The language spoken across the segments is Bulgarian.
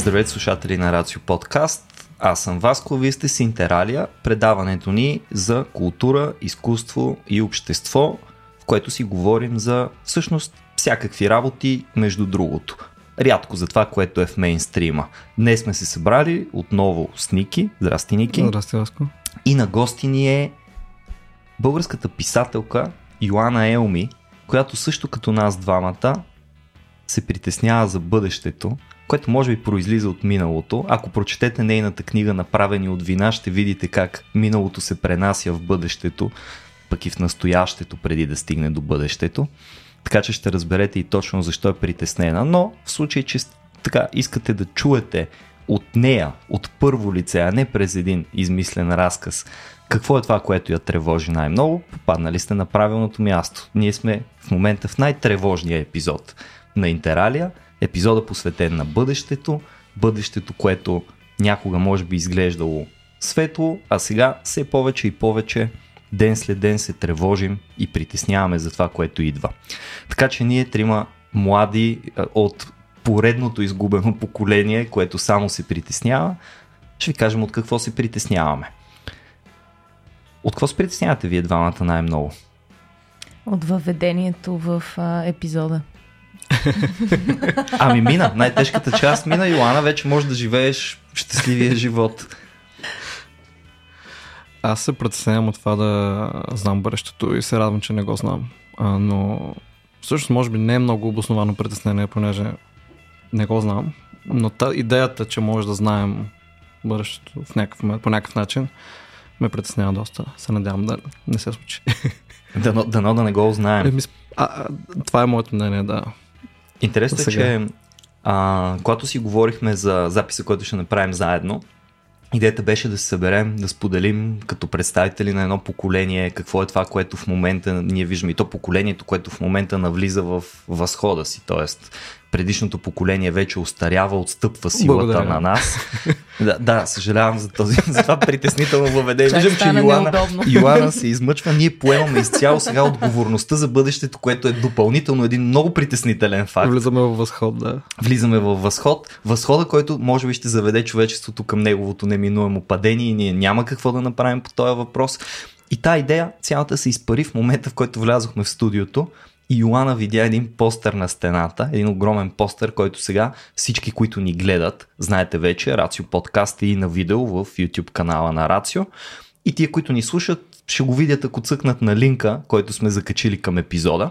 Здравейте слушатели на Рацио Подкаст. Аз съм Васко, вие сте с Интералия, предаването ни за култура, изкуство и общество, в което си говорим за всъщност всякакви работи между другото. Рядко за това, което е в мейнстрима. Днес сме се събрали отново с Ники. Здрасти, Ники. Здрасти, Васко. И на гости ни е българската писателка Йоана Елми, която също като нас двамата се притеснява за бъдещето, което може би произлиза от миналото. Ако прочетете нейната книга Направени от вина, ще видите как миналото се пренася в бъдещето, пък и в настоящето, преди да стигне до бъдещето. Така че ще разберете и точно защо е притеснена. Но в случай, че така искате да чуете от нея, от първо лице, а не през един измислен разказ, какво е това, което я тревожи най-много, попаднали сте на правилното място. Ние сме в момента в най-тревожния епизод на Интералия, епизода посветен на бъдещето, бъдещето, което някога може би изглеждало светло, а сега все повече и повече ден след ден се тревожим и притесняваме за това, което идва. Така че ние трима млади от поредното изгубено поколение, което само се притеснява, ще ви кажем от какво се притесняваме. От какво се притеснявате вие двамата най-много? От въведението в а, епизода. Ами мина, най-тежката част мина, Йоана, вече можеш да живееш щастливия живот. Аз се притеснявам от това да знам бъдещето и се радвам, че не го знам. А, но всъщност може би не е много обосновано притеснение, понеже не го знам. Но та, идеята, че може да знаем бъдещето в някакъв, по някакъв начин, ме притеснява доста. Се надявам да не се случи. Дано, да не го а, а, това е моето мнение, да. Интересно е, че а, когато си говорихме за записа, който ще направим заедно, идеята беше да се съберем, да споделим като представители на едно поколение какво е това, което в момента ние виждаме. И то поколението, което в момента навлиза в възхода си, т.е предишното поколение вече остарява, отстъпва силата Благодаря. на нас. да, да, съжалявам за, този, за това притеснително въведение. Виждам, че Йоана, Йоана се измъчва. Ние поемаме изцяло сега отговорността за бъдещето, което е допълнително един много притеснителен факт. Влизаме в възход, да. Влизаме в възход. Възхода, който може би ще заведе човечеството към неговото неминуемо падение и ние няма какво да направим по този въпрос. И тази идея цялата се изпари в момента, в който влязохме в студиото Йоана видя един постер на стената, един огромен постер, който сега всички, които ни гледат, знаете вече, Рацио подкаст и на видео в YouTube канала на Рацио. И тия, които ни слушат, ще го видят, ако цъкнат на линка, който сме закачили към епизода.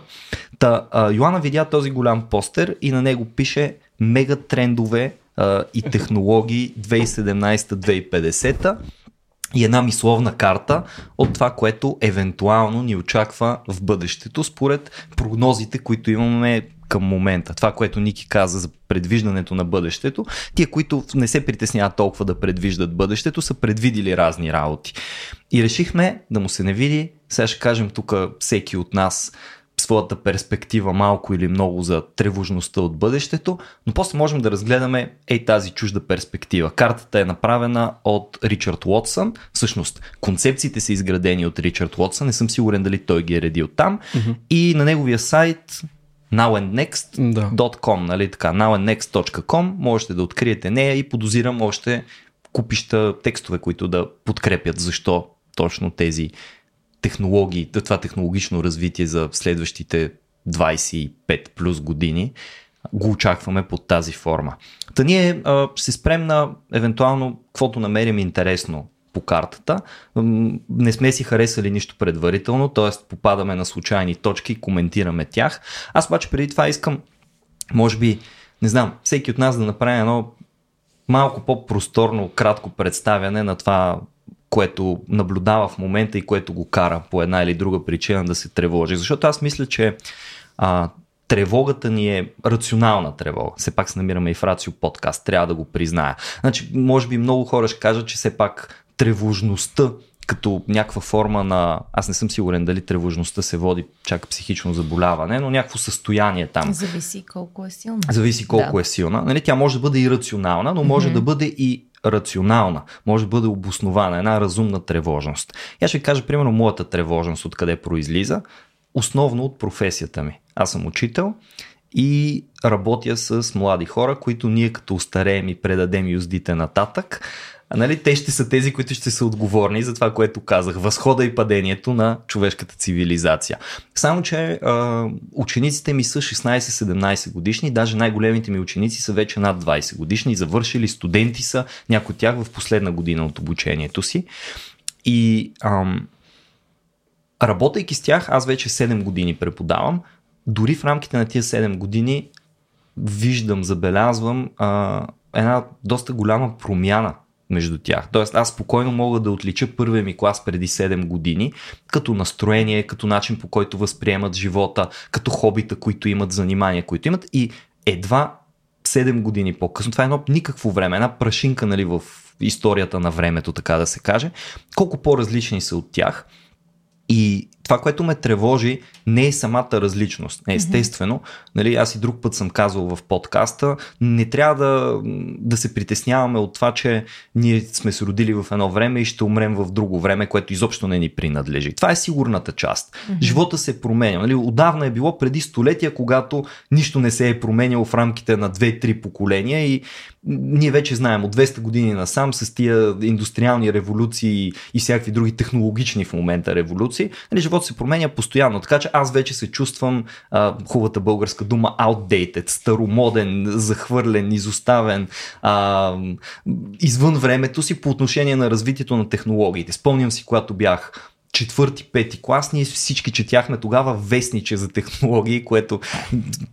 Та, Йоана видя този голям постер и на него пише мега трендове и технологии 2017-2050 и една мисловна карта от това, което евентуално ни очаква в бъдещето, според прогнозите, които имаме към момента. Това, което Ники каза за предвиждането на бъдещето, тия, които не се притесняват толкова да предвиждат бъдещето, са предвидили разни работи. И решихме да му се не види. Сега ще кажем тук всеки от нас своята перспектива малко или много за тревожността от бъдещето, но после можем да разгледаме ей тази чужда перспектива. Картата е направена от Ричард Уотсън, всъщност концепциите са изградени от Ричард Уотсън, не съм сигурен дали той ги е редил там mm-hmm. и на неговия сайт nowandnext.com, да. нали така, nowandnext.com можете да откриете нея и подозирам още купища текстове, които да подкрепят защо точно тези технологии, това технологично развитие за следващите 25 плюс години, го очакваме под тази форма. Та ние а, се спрем на евентуално каквото намерим интересно по картата. Не сме си харесали нищо предварително, т.е. попадаме на случайни точки, коментираме тях. Аз обаче преди това искам, може би, не знам, всеки от нас да направи едно малко по-просторно, кратко представяне на това което наблюдава в момента и което го кара по една или друга причина да се тревожи. Защото аз мисля, че а, тревогата ни е рационална тревога. Все пак се намираме и в Рацио подкаст, трябва да го призная. Значи, може би много хора ще кажат, че все пак тревожността като някаква форма на... Аз не съм сигурен дали тревожността се води чак психично заболяване, но някакво състояние там. Зависи колко е силна. Зависи колко да. е силна. Нали, тя може да бъде и рационална, но може mm-hmm. да бъде и рационална, може да бъде обоснована, една разумна тревожност. Я ще кажа, примерно, моята тревожност откъде произлиза, основно от професията ми. Аз съм учител и работя с млади хора, които ние като устареем и предадем юздите нататък, а, нали, те ще са тези, които ще са отговорни за това, което казах. Възхода и падението на човешката цивилизация. Само, че а, учениците ми са 16-17 годишни, даже най-големите ми ученици са вече над 20 годишни, завършили студенти са, някои от тях в последна година от обучението си. И ам, работейки с тях, аз вече 7 години преподавам, дори в рамките на тия 7 години виждам, забелязвам а, една доста голяма промяна между тях. Тоест аз спокойно мога да отлича първия ми клас преди 7 години, като настроение, като начин по който възприемат живота, като хобита, които имат, занимания, които имат и едва 7 години по-късно, това е едно никакво време, една прашинка нали, в историята на времето, така да се каже, колко по-различни са от тях и това, което ме тревожи, не е самата различност. Естествено, mm-hmm. нали, аз и друг път съм казал в подкаста, не трябва да, да се притесняваме от това, че ние сме се родили в едно време и ще умрем в друго време, което изобщо не ни принадлежи. Това е сигурната част. Mm-hmm. Живота се променял. Нали, отдавна е било преди столетия, когато нищо не се е променяло в рамките на 2-3 поколения и ние вече знаем от 200 години насам с тия индустриални революции и всякакви други технологични в момента революции, нали, живот се променя постоянно. Така че аз вече се чувствам а, хубавата българска дума outdated, старомоден, захвърлен, изоставен, а, извън времето си по отношение на развитието на технологиите. Спомням си, когато бях четвърти, пети клас, ние всички четяхме тогава вестниче за технологии, което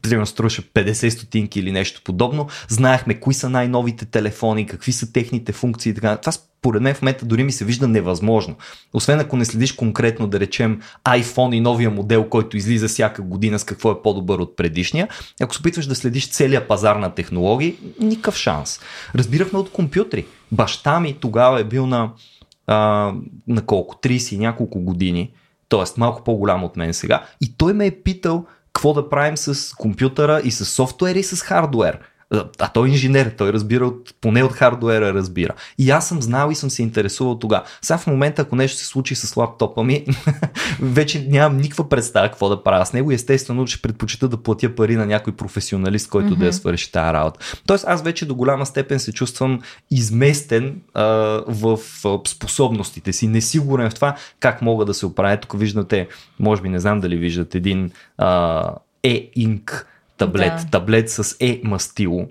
примерно струваше 50 стотинки или нещо подобно. Знаехме кои са най-новите телефони, какви са техните функции. Така. Това според мен в момента дори ми се вижда невъзможно. Освен ако не следиш конкретно, да речем, iPhone и новия модел, който излиза всяка година с какво е по-добър от предишния, ако се опитваш да следиш целия пазар на технологии, никакъв шанс. Разбирахме от компютри. Баща ми тогава е бил на а, на колко? 30 и няколко години, т.е. малко по-голям от мен сега, и той ме е питал какво да правим с компютъра и с софтуер и с хардуер. А той е инженер, той разбира от, поне от хардуера разбира. И аз съм знал и съм се интересувал тогава. Сега в момента, ако нещо се случи с лаптопа ми, вече нямам никаква представа какво да правя с него. Естествено, ще предпочита да платя пари на някой професионалист, който mm-hmm. да я свърши тази работа. Тоест, аз вече до голяма степен се чувствам изместен а, в а, способностите си, несигурен в това как мога да се оправя. Тук виждате, може би не знам дали виждате един а, e-ink таблет, да. таблет с е мастило,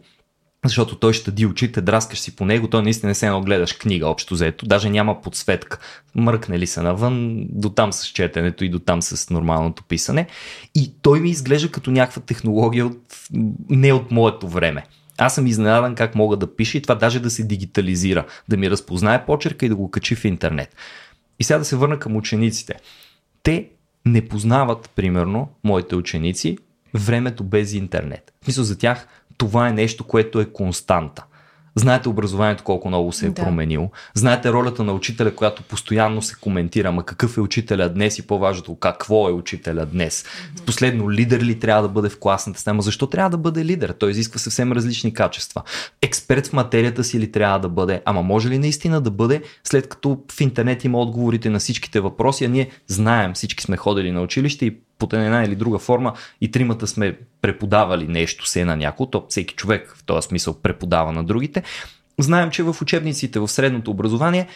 защото той ще ди очите, драскаш си по него, той наистина не се едно гледаш книга общо взето, даже няма подсветка. Мръкне ли се навън, до там с четенето и до там с нормалното писане. И той ми изглежда като някаква технология от, не от моето време. Аз съм изненадан как мога да пиша и това даже да се дигитализира, да ми разпознае почерка и да го качи в интернет. И сега да се върна към учениците. Те не познават, примерно, моите ученици, времето без интернет. В смисъл за тях това е нещо, което е константа. Знаете образованието колко много се е да. променило. Знаете ролята на учителя, която постоянно се коментира. Ма какъв е учителя днес и по-важното какво е учителя днес. Mm-hmm. Последно, лидер ли трябва да бъде в класната система? Защо трябва да бъде лидер? Той изисква съвсем различни качества. Експерт в материята си ли трябва да бъде? Ама може ли наистина да бъде, след като в интернет има отговорите на всичките въпроси, а ние знаем, всички сме ходили на училище и под една или друга форма и тримата сме преподавали нещо се на някого, то всеки човек в този смисъл преподава на другите. Знаем, че в учебниците в средното образование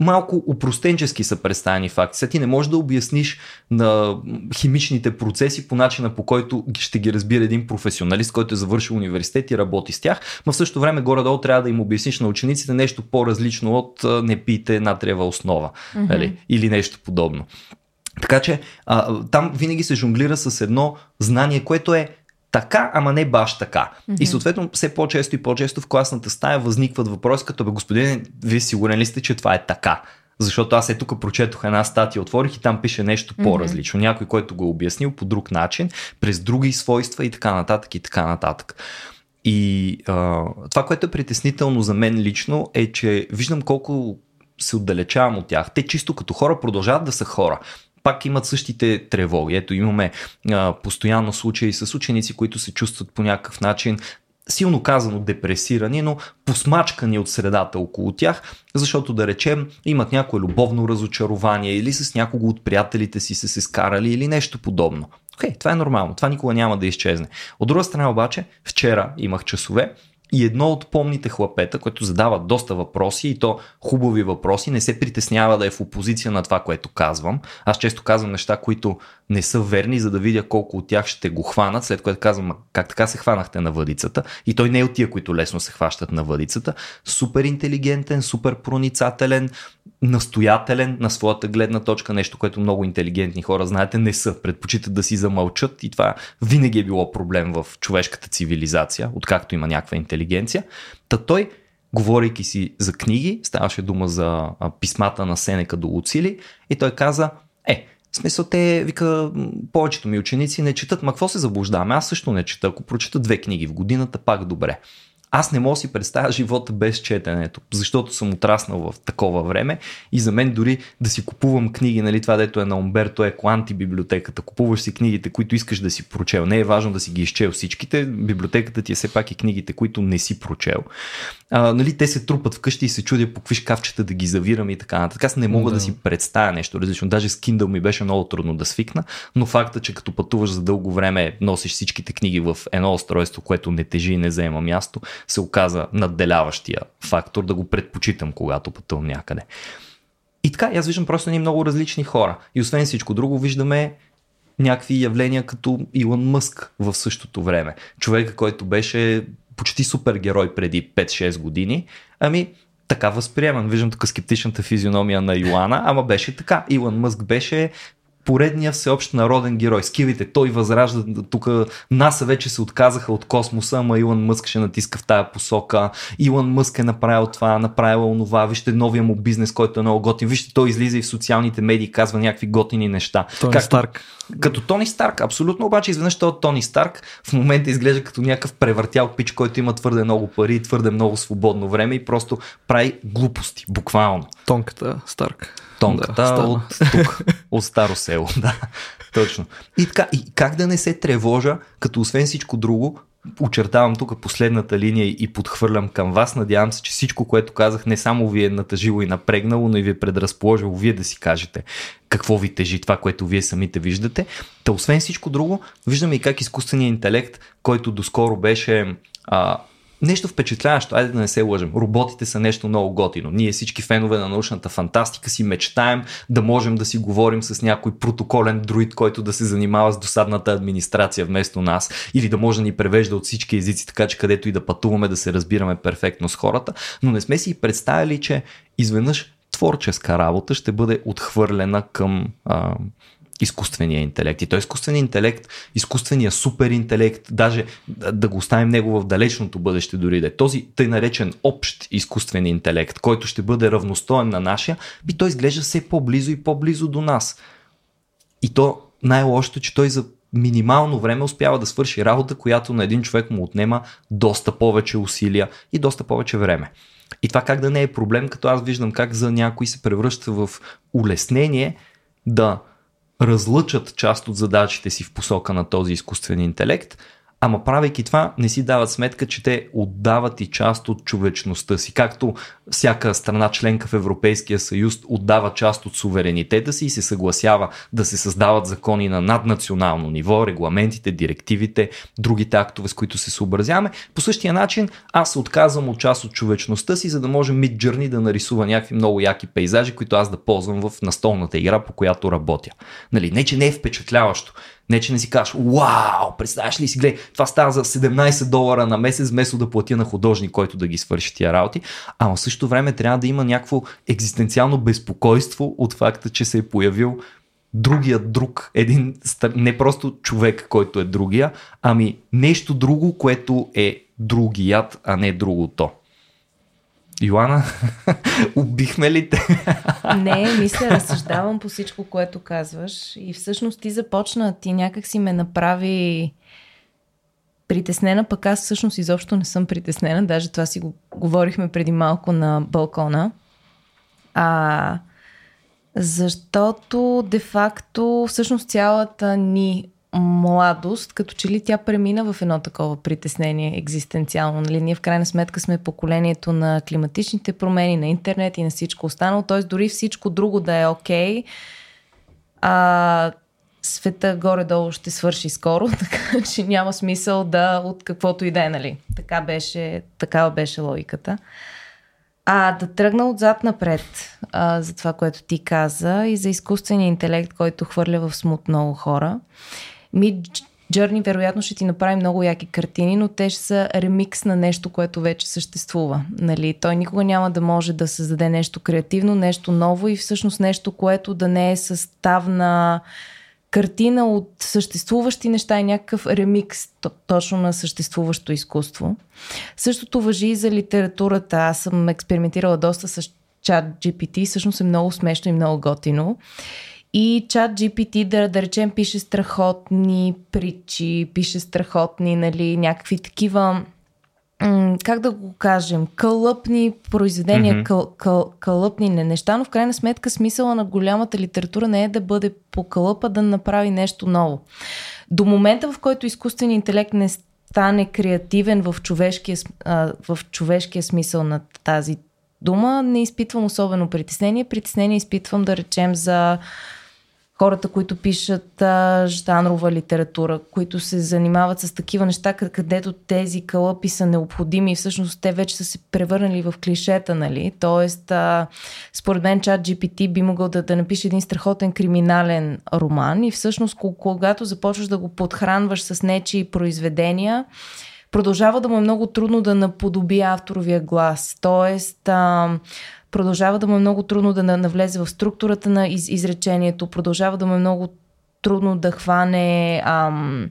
малко упростенчески са представени факти. Сега ти не можеш да обясниш на химичните процеси по начина по който ще ги разбира един професионалист, който е завършил университет и работи с тях, но в същото време горе-долу трябва да им обясниш на учениците нещо по-различно от не пийте натриева основа mm-hmm. или нещо подобно. Така че а, там винаги се жонглира с едно знание, което е така, ама не баш така. Mm-hmm. И съответно все по-често и по-често в класната стая възникват въпроси като бе, господин, вие сигурен ли сте, че това е така? Защото аз е тук прочетох една статия, отворих и там пише нещо mm-hmm. по-различно. Някой, който го е обяснил по друг начин, през други свойства и така нататък и така нататък. И а, това, което е притеснително за мен лично е, че виждам колко се отдалечавам от тях. Те чисто като хора продължават да са хора пак имат същите тревоги. Ето имаме а, постоянно случаи с ученици, които се чувстват по някакъв начин силно казано депресирани, но посмачкани от средата около тях, защото да речем имат някое любовно разочарование или с някого от приятелите си се се скарали или нещо подобно. Окей, okay, това е нормално, това никога няма да изчезне. От друга страна обаче, вчера имах часове, и едно от помните хлапета, което задава доста въпроси и то хубави въпроси, не се притеснява да е в опозиция на това, което казвам. Аз често казвам неща, които не са верни, за да видя колко от тях ще го хванат, след което казвам как така се хванахте на въдицата. И той не е от тия, които лесно се хващат на въдицата. Супер интелигентен, супер проницателен, настоятелен на своята гледна точка, нещо, което много интелигентни хора, знаете, не са. Предпочитат да си замълчат и това винаги е било проблем в човешката цивилизация, откакто има някаква интелигенция. Та той говорейки си за книги, ставаше дума за писмата на Сенека до Луцили и той каза, е, в смисъл, те, вика, повечето ми ученици не четат, ма какво се заблуждаваме? Аз също не чета. Ако прочета две книги в годината, пак добре. Аз не мога да си представя живота без четенето, защото съм отраснал в такова време и за мен дори да си купувам книги, нали, това дето е на Умберто Еко антибиблиотеката, купуваш си книгите, които искаш да си прочел. Не е важно да си ги изчел всичките, библиотеката ти е все пак и книгите, които не си прочел. А, нали, те се трупат вкъщи и се чудя по какви шкафчета да ги завирам и така нататък. Аз не мога да. да си представя нещо различно. Даже с Kindle ми беше много трудно да свикна, но факта, че като пътуваш за дълго време, носиш всичките книги в едно устройство, което не тежи и не заема място, се оказа надделяващия фактор да го предпочитам, когато пътувам някъде. И така, аз виждам просто ни много различни хора. И освен всичко друго, виждаме някакви явления като Илон Мъск в същото време. Човека, който беше почти супергерой преди 5-6 години. Ами, така възприемам. Виждам тук скептичната физиономия на Йоана, ама беше така. Илон Мъск беше поредния всеобщ народен герой. Скивите, той възражда, тук НАСА вече се отказаха от космоса, ама Илон Мъск ще натиска в тая посока. Илон Мъск е направил това, направил онова, вижте новия му бизнес, който е много готин. Вижте, той излиза и в социалните медии, казва някакви готини неща. Тони Както, Старк. Като Тони Старк, абсолютно, обаче изведнъж той от Тони Старк в момента изглежда като някакъв превъртял пич, който има твърде много пари и твърде много свободно време и просто прави глупости, буквално. Тонката Старк. Тонката да, от тук, от Старо село, да, точно. И така, и как да не се тревожа, като освен всичко друго, очертавам тук последната линия и подхвърлям към вас. Надявам се, че всичко, което казах, не само ви е натъжило и напрегнало, но и ви е предразположило вие да си кажете какво ви тежи това, което вие самите виждате. Та освен всичко друго, виждаме и как изкуственият интелект, който доскоро беше а, нещо впечатляващо, айде да не се лъжем. Роботите са нещо много готино. Ние всички фенове на научната фантастика си мечтаем да можем да си говорим с някой протоколен друид, който да се занимава с досадната администрация вместо нас или да може да ни превежда от всички езици, така че където и да пътуваме да се разбираме перфектно с хората, но не сме си представили, че изведнъж творческа работа ще бъде отхвърлена към а, изкуствения интелект. И той изкуственият интелект, изкуственият супер интелект, даже да го оставим него в далечното бъдеще дори да е този тъй наречен общ изкуствен интелект, който ще бъде равностоен на нашия, би той изглежда все по-близо и по-близо до нас. И то най-лошото, че той за минимално време успява да свърши работа, която на един човек му отнема доста повече усилия и доста повече време. И това как да не е проблем, като аз виждам как за някой се превръща в улеснение да разлъчат част от задачите си в посока на този изкуствен интелект, Ама правейки това, не си дават сметка, че те отдават и част от човечността си. Както всяка страна членка в Европейския съюз отдава част от суверенитета си и се съгласява да се създават закони на наднационално ниво, регламентите, директивите, другите актове, с които се съобразяваме. По същия начин аз отказвам от част от човечността си, за да може Midjourney да нарисува някакви много яки пейзажи, които аз да ползвам в настолната игра, по която работя. Нали, не, че не е впечатляващо, не, че не си кажеш, вау, представяш ли си, гледай, това става за 17 долара на месец, вместо да платя на художник, който да ги свърши тия работи. Ама в същото време трябва да има някакво екзистенциално безпокойство от факта, че се е появил другия друг, един, не просто човек, който е другия, ами нещо друго, което е другият, а не другото. Йоана, убихме ли те? Не, мисля, разсъждавам по всичко, което казваш. И всъщност ти започна, ти някак си ме направи притеснена, пък аз всъщност изобщо не съм притеснена. Даже това си го говорихме преди малко на балкона. А, защото де-факто всъщност цялата ни младост, като че ли тя премина в едно такова притеснение екзистенциално. Нали? Ние в крайна сметка сме поколението на климатичните промени, на интернет и на всичко останало, т.е. дори всичко друго да е окей, okay, а света горе-долу ще свърши скоро, така че няма смисъл да от каквото и да е, нали. Така беше, такава беше логиката. А да тръгна отзад напред а, за това, което ти каза и за изкуствения интелект, който хвърля в смут много хора. Ми Journey вероятно ще ти направи много яки картини, но те ще са ремикс на нещо, което вече съществува. Нали? Той никога няма да може да създаде нещо креативно, нещо ново и всъщност нещо, което да не е съставна картина от съществуващи неща и някакъв ремикс точно на съществуващо изкуство. Същото въжи и за литературата. Аз съм експериментирала доста с чат GPT. Всъщност е много смешно и много готино. И чат GPT, да, да речем, пише страхотни притчи, пише страхотни, нали, някакви такива как да го кажем, кълъпни произведения, mm-hmm. къл, къл, кълъпни неща, но в крайна сметка смисъла на голямата литература не е да бъде по кълъпа, да направи нещо ново. До момента, в който изкуственият интелект не стане креативен в човешкия, в човешкия смисъл на тази дума, не изпитвам особено притеснение. Притеснение изпитвам, да речем, за хората, които пишат а, жанрова литература, които се занимават с такива неща, където тези кълъпи са необходими и всъщност те вече са се превърнали в клишета, нали? Тоест, а, според мен чат GPT би могъл да, да напише един страхотен криминален роман и всъщност когато започваш да го подхранваш с нечи произведения, продължава да му е много трудно да наподоби авторовия глас. Тоест, а, продължава да му е много трудно да навлезе в структурата на из, изречението, продължава да му е много трудно да хване ам,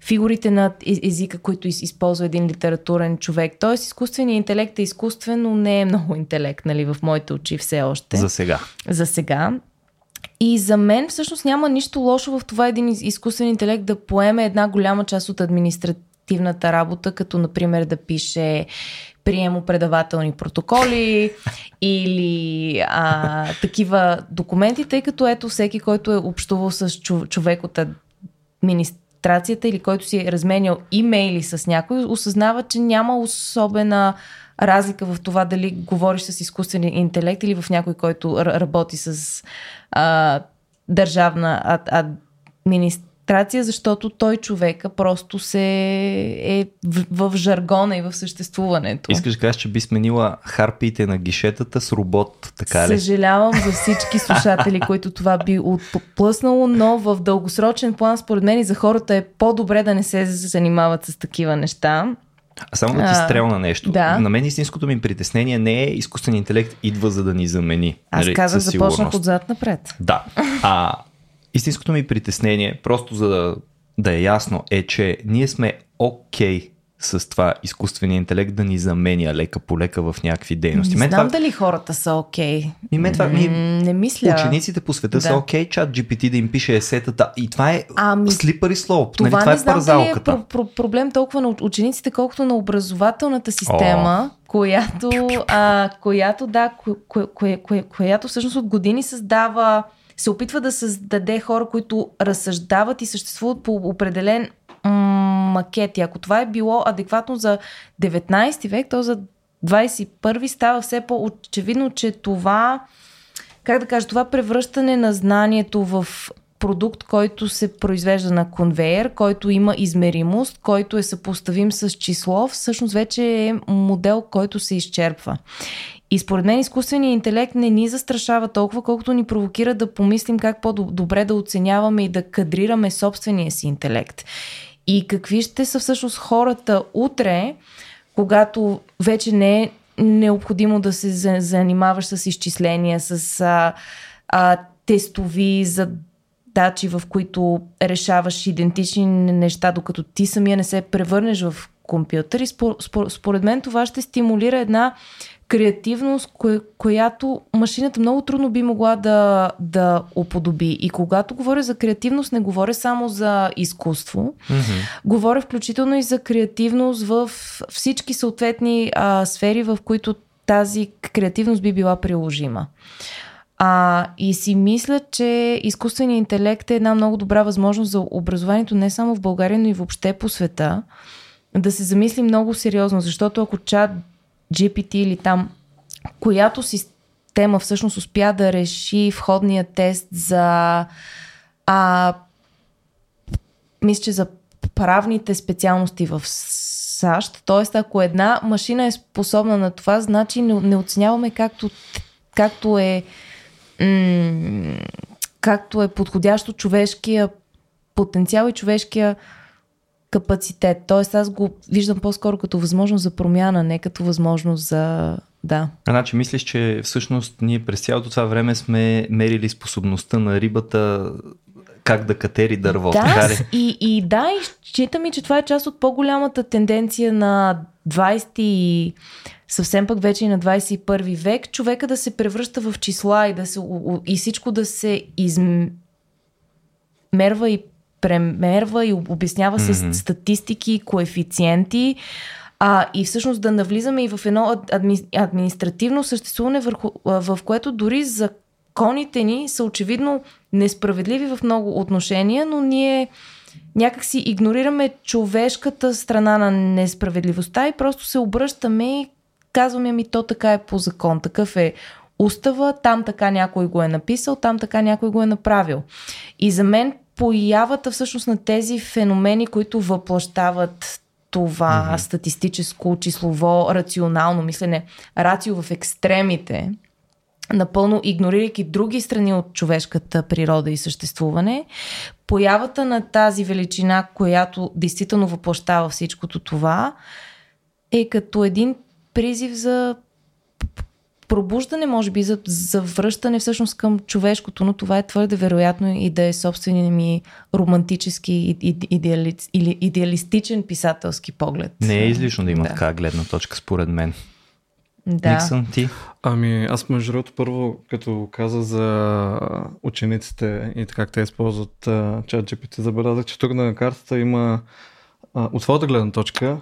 фигурите на езика, които из, използва един литературен човек. Тоест, изкуственият интелект е изкуствен, но не е много интелект, нали, в моите очи все още. За сега. За сега. И за мен всъщност няма нищо лошо в това един изкуствен интелект да поеме една голяма част от административната работа, като например да пише приемо-предавателни протоколи или а, такива документи, тъй като ето всеки, който е общувал с човек от администрацията или който си е разменял имейли с някой, осъзнава, че няма особена разлика в това дали говориш с изкуствен интелект или в някой, който работи с а, държавна администрация администрация, защото той човека просто се е в, в жаргона и в съществуването. Искаш да кажеш, че би сменила харпиите на гишетата с робот, така ли? Съжалявам за всички слушатели, които това би отплъснало, но в дългосрочен план, според мен и за хората е по-добре да не се занимават с такива неща. А само да ти стрелна нещо. Да. На мен истинското ми притеснение не е изкуствен интелект идва за да ни замени. Аз нали, казах, започнах отзад напред. Да. А истинското ми притеснение, просто за да, да е ясно, е, че ние сме окей okay с това изкуствения интелект да ни заменя лека по лека в някакви дейности. Не знам това... дали хората са окей. Okay. И мен това, ми... Не мисля. Учениците по света да. са окей, okay, чат GPT да им пише есетата. И това е ами, слипари слоп. Това, нали, това не е знам парзалката. Дали е про- про- проблем толкова на учениците, колкото на образователната система, О. която, а, която, да, ко- ко- ко- ко- която всъщност от години създава се опитва да създаде хора, които разсъждават и съществуват по определен макет. И ако това е било адекватно за 19 век, то за 21 става все по-очевидно, че това, как да кажа, това превръщане на знанието в продукт, който се произвежда на конвейер, който има измеримост, който е съпоставим с число, всъщност вече е модел, който се изчерпва. И според мен изкуственият интелект не ни застрашава толкова, колкото ни провокира да помислим как по-добре да оценяваме и да кадрираме собствения си интелект. И какви ще са всъщност хората утре, когато вече не е необходимо да се занимаваш с изчисления, с а, а, тестови задачи, в които решаваш идентични неща, докато ти самия не се превърнеш в компютър. И спор, спор, според мен това ще стимулира една креативност, кое, която машината много трудно би могла да, да оподоби. И когато говоря за креативност, не говоря само за изкуство, mm-hmm. говоря включително и за креативност в всички съответни а, сфери, в които тази креативност би била приложима. А, и си мисля, че изкуственият интелект е една много добра възможност за образованието не само в България, но и въобще по света. Да се замисли много сериозно, защото ако чат GPT или там, която система всъщност успя да реши входния тест за а, мисля, че за правните специалности в САЩ. Тоест, ако една машина е способна на това, значи не, не оценяваме както, както е м- както е подходящо човешкия потенциал и човешкия капацитет. Тоест аз го виждам по-скоро като възможност за промяна, не като възможност за да. Значи мислиш, че всъщност ние през цялото това време сме мерили способността на рибата как да катери дърво. Да, така ли? И, и да, и считам и, че това е част от по-голямата тенденция на 20 и съвсем пък вече и на 21 век, човека да се превръща в числа и, да се, и всичко да се измерва и премерва и обяснява mm-hmm. с статистики, коефициенти. А, и всъщност да навлизаме и в едно адми, административно съществуване, върху, в което дори законите ни са очевидно несправедливи в много отношения, но ние някак си игнорираме човешката страна на несправедливостта и просто се обръщаме и казваме ми то така е по закон, такъв е устава, там така някой го е написал, там така някой го е направил. И за мен появата всъщност на тези феномени, които въплащават това mm-hmm. статистическо, числово, рационално мислене, рацио в екстремите, напълно игнорирайки други страни от човешката природа и съществуване, появата на тази величина, която действително въплащава всичкото това, е като един призив за пробуждане, може би, за, за връщане всъщност към човешкото, но това е твърде вероятно и да е собствения ми романтически идеали, или идеалистичен писателски поглед. Не е излишно да има да. така гледна точка, според мен. Да. Никсън, ти? Ами, аз между другото първо, като каза за учениците и как те използват чат GPT, забелязах, че тук на картата има от своята гледна точка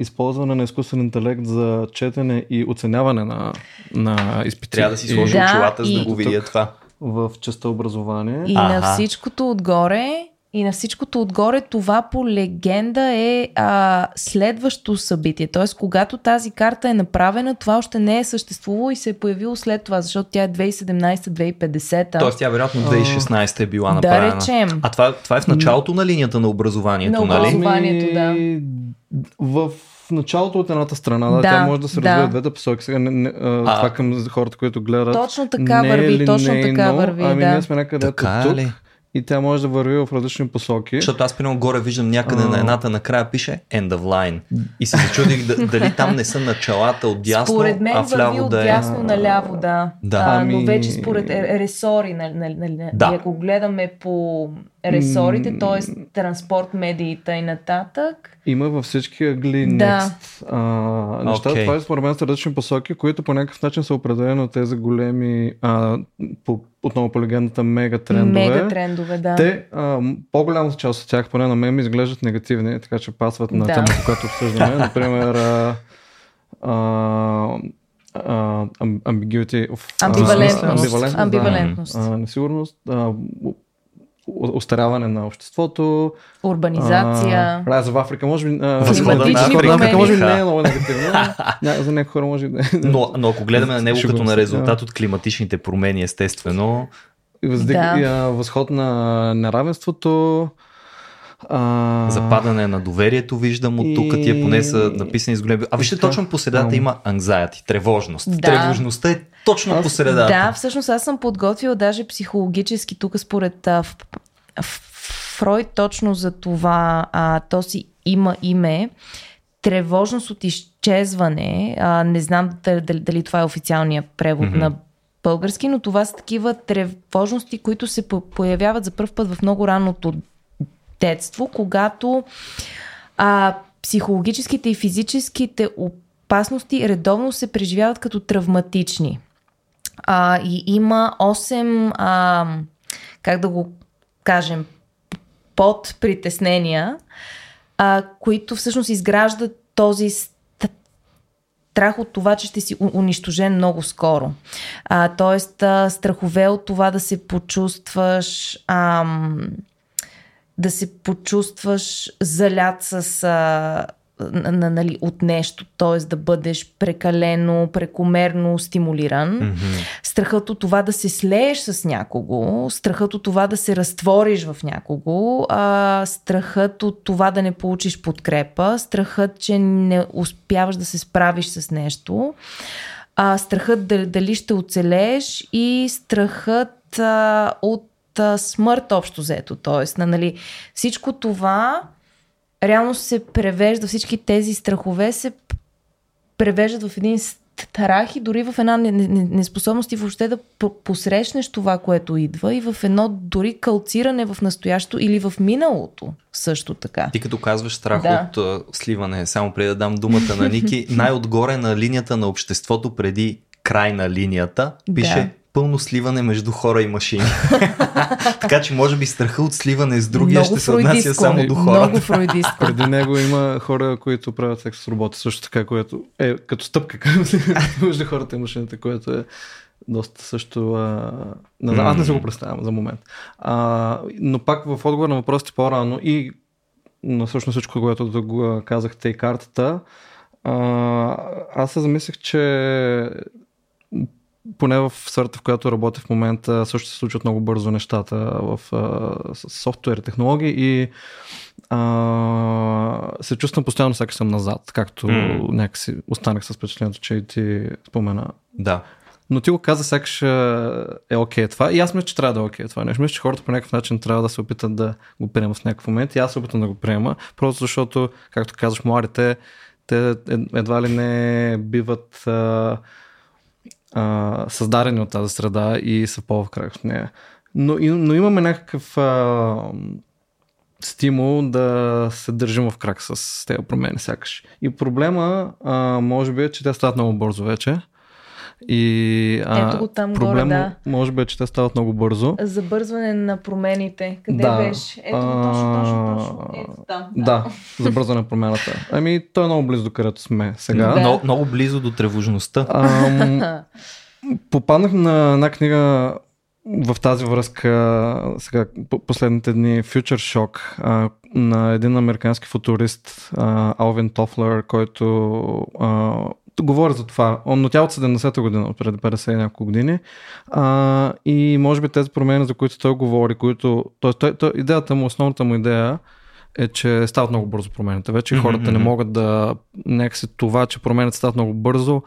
използване на изкуствен интелект за четене и оценяване на, на изпити. Трябва да си сложи очилата, за да го видя това. В частта образование. И Аха. на всичкото отгоре и на всичкото отгоре това по легенда е а, следващо събитие. Тоест, когато тази карта е направена, това още не е съществувало и се е появило след това, защото тя е 2017-2050. Тоест, тя вероятно 2016 е била направена. Да речем. А това, това е в началото на линията на образованието, на образованието, нали? да. В началото от едната страна, да, да тя може да се развива да. двете посоки. Сега не, не, а, това към хората, които гледат. Точно така не върви, е точно така върви. Ами да. ние сме някъде така тук. Ли? И тя може да върви в различни посоки. Защото аз примерно горе виждам някъде а... на едната накрая пише End of Line. И се зачудих дали там не са началата от дясно, според мен а вляво върви да е. дясно наляво, да. да. А, ами... Но вече според е, ресори, нали, нали, нали, да. ако гледаме по ресорите, т.е. транспорт, медии и нататък. Има във всички ъгли да. next а, неща. Okay. Това е според мен са различни посоки, които по някакъв начин са определени от тези големи, а, по, отново по легендата, мега трендове. Мега трендове, да. Те, а, по-голямата част от тях, поне на мен, ми изглеждат негативни, така че пасват на да. темата, която обсъждаме. Например, а, а, ambiguity of... Амбивалентност. Амбивалентност. Да, несигурност. А, остаряване на обществото. Урбанизация. Rise в Африка, може би... Възхода на Африка, може би не е много негативно. за някои хора може би но, но ако гледаме на него като на резултат от климатичните промени, естествено... Да. Възход на неравенството, а... Западане на доверието виждам от тук, и... тия поне са написани с големи... А вижте, точно по средата има anxiety, тревожност. Да. Тревожността е точно аз... по средата. Да, всъщност аз съм подготвила даже психологически тук според а, в, в, Фройд точно за това, а, то си има име, тревожност от изчезване, а, не знам дали, дали това е официалния превод mm-hmm. на български, но това са такива тревожности, които се появяват за първ път в много ранното детство, когато а, психологическите и физическите опасности редовно се преживяват като травматични. А, и има 8, а, как да го кажем, под притеснения, а, които всъщност изграждат този страх от това, че ще си унищожен много скоро. А, тоест, а, страхове от това да се почувстваш. Ам, да се почувстваш залят с а, на, нали, от нещо, т.е. да бъдеш прекалено, прекомерно стимулиран. Mm-hmm. Страхът от това да се слееш с някого, страхът от това да се разтвориш в някого, а, страхът от това да не получиш подкрепа, страхът, че не успяваш да се справиш с нещо, а, страхът дали ще оцелееш и страхът а, от смърт общо взето. Тоест, нали, всичко това реално се превежда, всички тези страхове се превеждат в един страх и дори в една неспособност и въобще да посрещнеш това, което идва и в едно дори калциране в настоящето или в миналото също така. Ти като казваш страх да. от uh, сливане, само преди да дам думата на Ники, най-отгоре на линията на обществото преди край на линията пише да пълно сливане между хора и машини. така че може би страха от сливане с другия Много ще се отнася само до хората. Много фройдистко. Преди него има хора, които правят секс с роботи, също така, което е като стъпка към между хората и машините, което е доста също... А... Не аз не се го представям за момент. А, но пак в отговор на въпросите по-рано и на всъщност всичко, което да го казахте и картата, а, аз се замислих, че поне в сферата, в която работя в момента, също се случват много бързо нещата в софтуер технологии и а, се чувствам постоянно всяка съм назад, както mm. някакси останах с впечатлението, че и ти спомена. Да. Но ти го каза, сякаш е окей okay това. И аз мисля, че трябва да е окей okay това нещо. Мисля, че хората по някакъв начин трябва да се опитат да го приемат в някакъв момент. И аз се опитам да го приема, просто защото, както казваш, младите, те едва ли не биват а, създадени от тази среда и са по-в крак от нея. Но, но имаме някакъв а, стимул да се държим в крак с тези промени сякаш. И проблема, а, може би, е, че те стават много бързо вече. И а, Ето го там проблема, горе, да. може би, е, че те стават много бързо. Забързване на промените. Къде да. беше? Ето, а, точно, точно, точно. Ето там. Да, да забързване на промената. Ами, той е много близо до където сме сега. Да. Много, много близо до тревожността. Ам, попаднах на една книга в тази връзка сега последните дни Future Shock а, на един американски футурист а, Алвин Тофлер, който а, говори за това, но тя от 70-та година, от преди 50 и няколко години. А, и може би тези промени, за които той говори, които, той, той, той, идеята му, основната му идея е, че стават много бързо промените. Вече mm-hmm. хората не могат да, някакси това, че промените стават много бързо,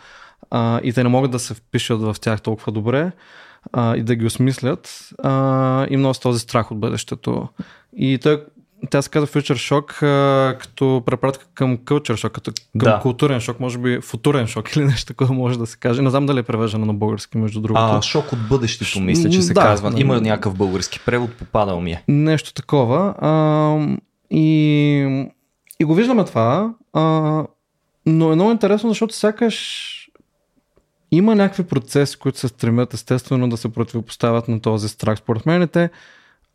а, и те не могат да се впишат в тях толкова добре а, и да ги осмислят, а, им носи този страх от бъдещето. И той, тя се казва Future Shock а, като препратка към Culture Shock, като към да. културен шок, може би футурен шок или нещо такова може да се каже. Не знам дали е превеждано на български, между другото. А, шок от бъдещето, мисля, че се да, казва. Да, Има някакъв български превод, попадал ми е. Нещо такова. А, и, и го виждаме това, а, но е много интересно, защото сякаш има някакви процеси, които се стремят естествено да се противопоставят на този страх. Според мен те,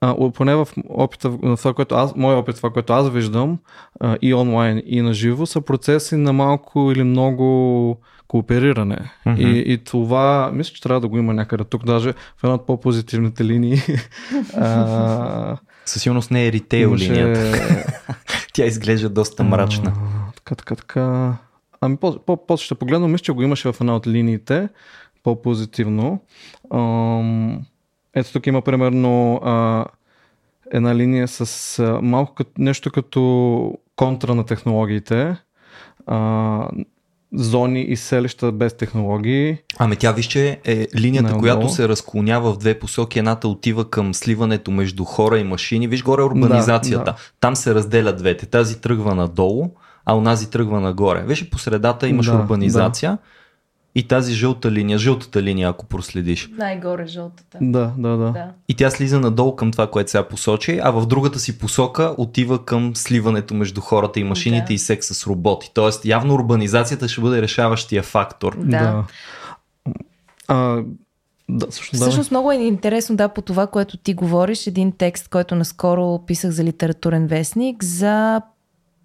а, поне в опита, на това, което аз, мой опит, това, което аз виждам а, и онлайн, и на живо, са процеси на малко или много коопериране. Mm-hmm. И, и това, мисля, че трябва да го има някъде тук, даже в една от по-позитивните линии. а, Със сигурност не е ритейл имаше... линията. Тя изглежда доста мрачна. А, така, така, така. Ами по-после ще погледна, мисля, че го имаше в една от линиите, по-позитивно. Ето тук има примерно а, една линия с а, малко като, нещо като контра на технологиите. А, зони и селища без технологии. Ами тя виж, че е линията, която се разклонява в две посоки. Едната отива към сливането между хора и машини. Виж горе урбанизацията. Да, да. Там се разделят двете. Тази тръгва надолу, а онази тръгва нагоре. Виж, по средата имаш да, урбанизация да. И тази жълта линия, жълтата линия, ако проследиш. Най-горе жълтата. Да, да, да, да. И тя слиза надолу към това, което сега посочи, а в другата си посока отива към сливането между хората и машините да. и секса с роботи. Тоест, явно урбанизацията ще бъде решаващия фактор. Да. да. А, да, също, Всъщност да. много е интересно, да, по това, което ти говориш, един текст, който наскоро писах за литературен вестник, за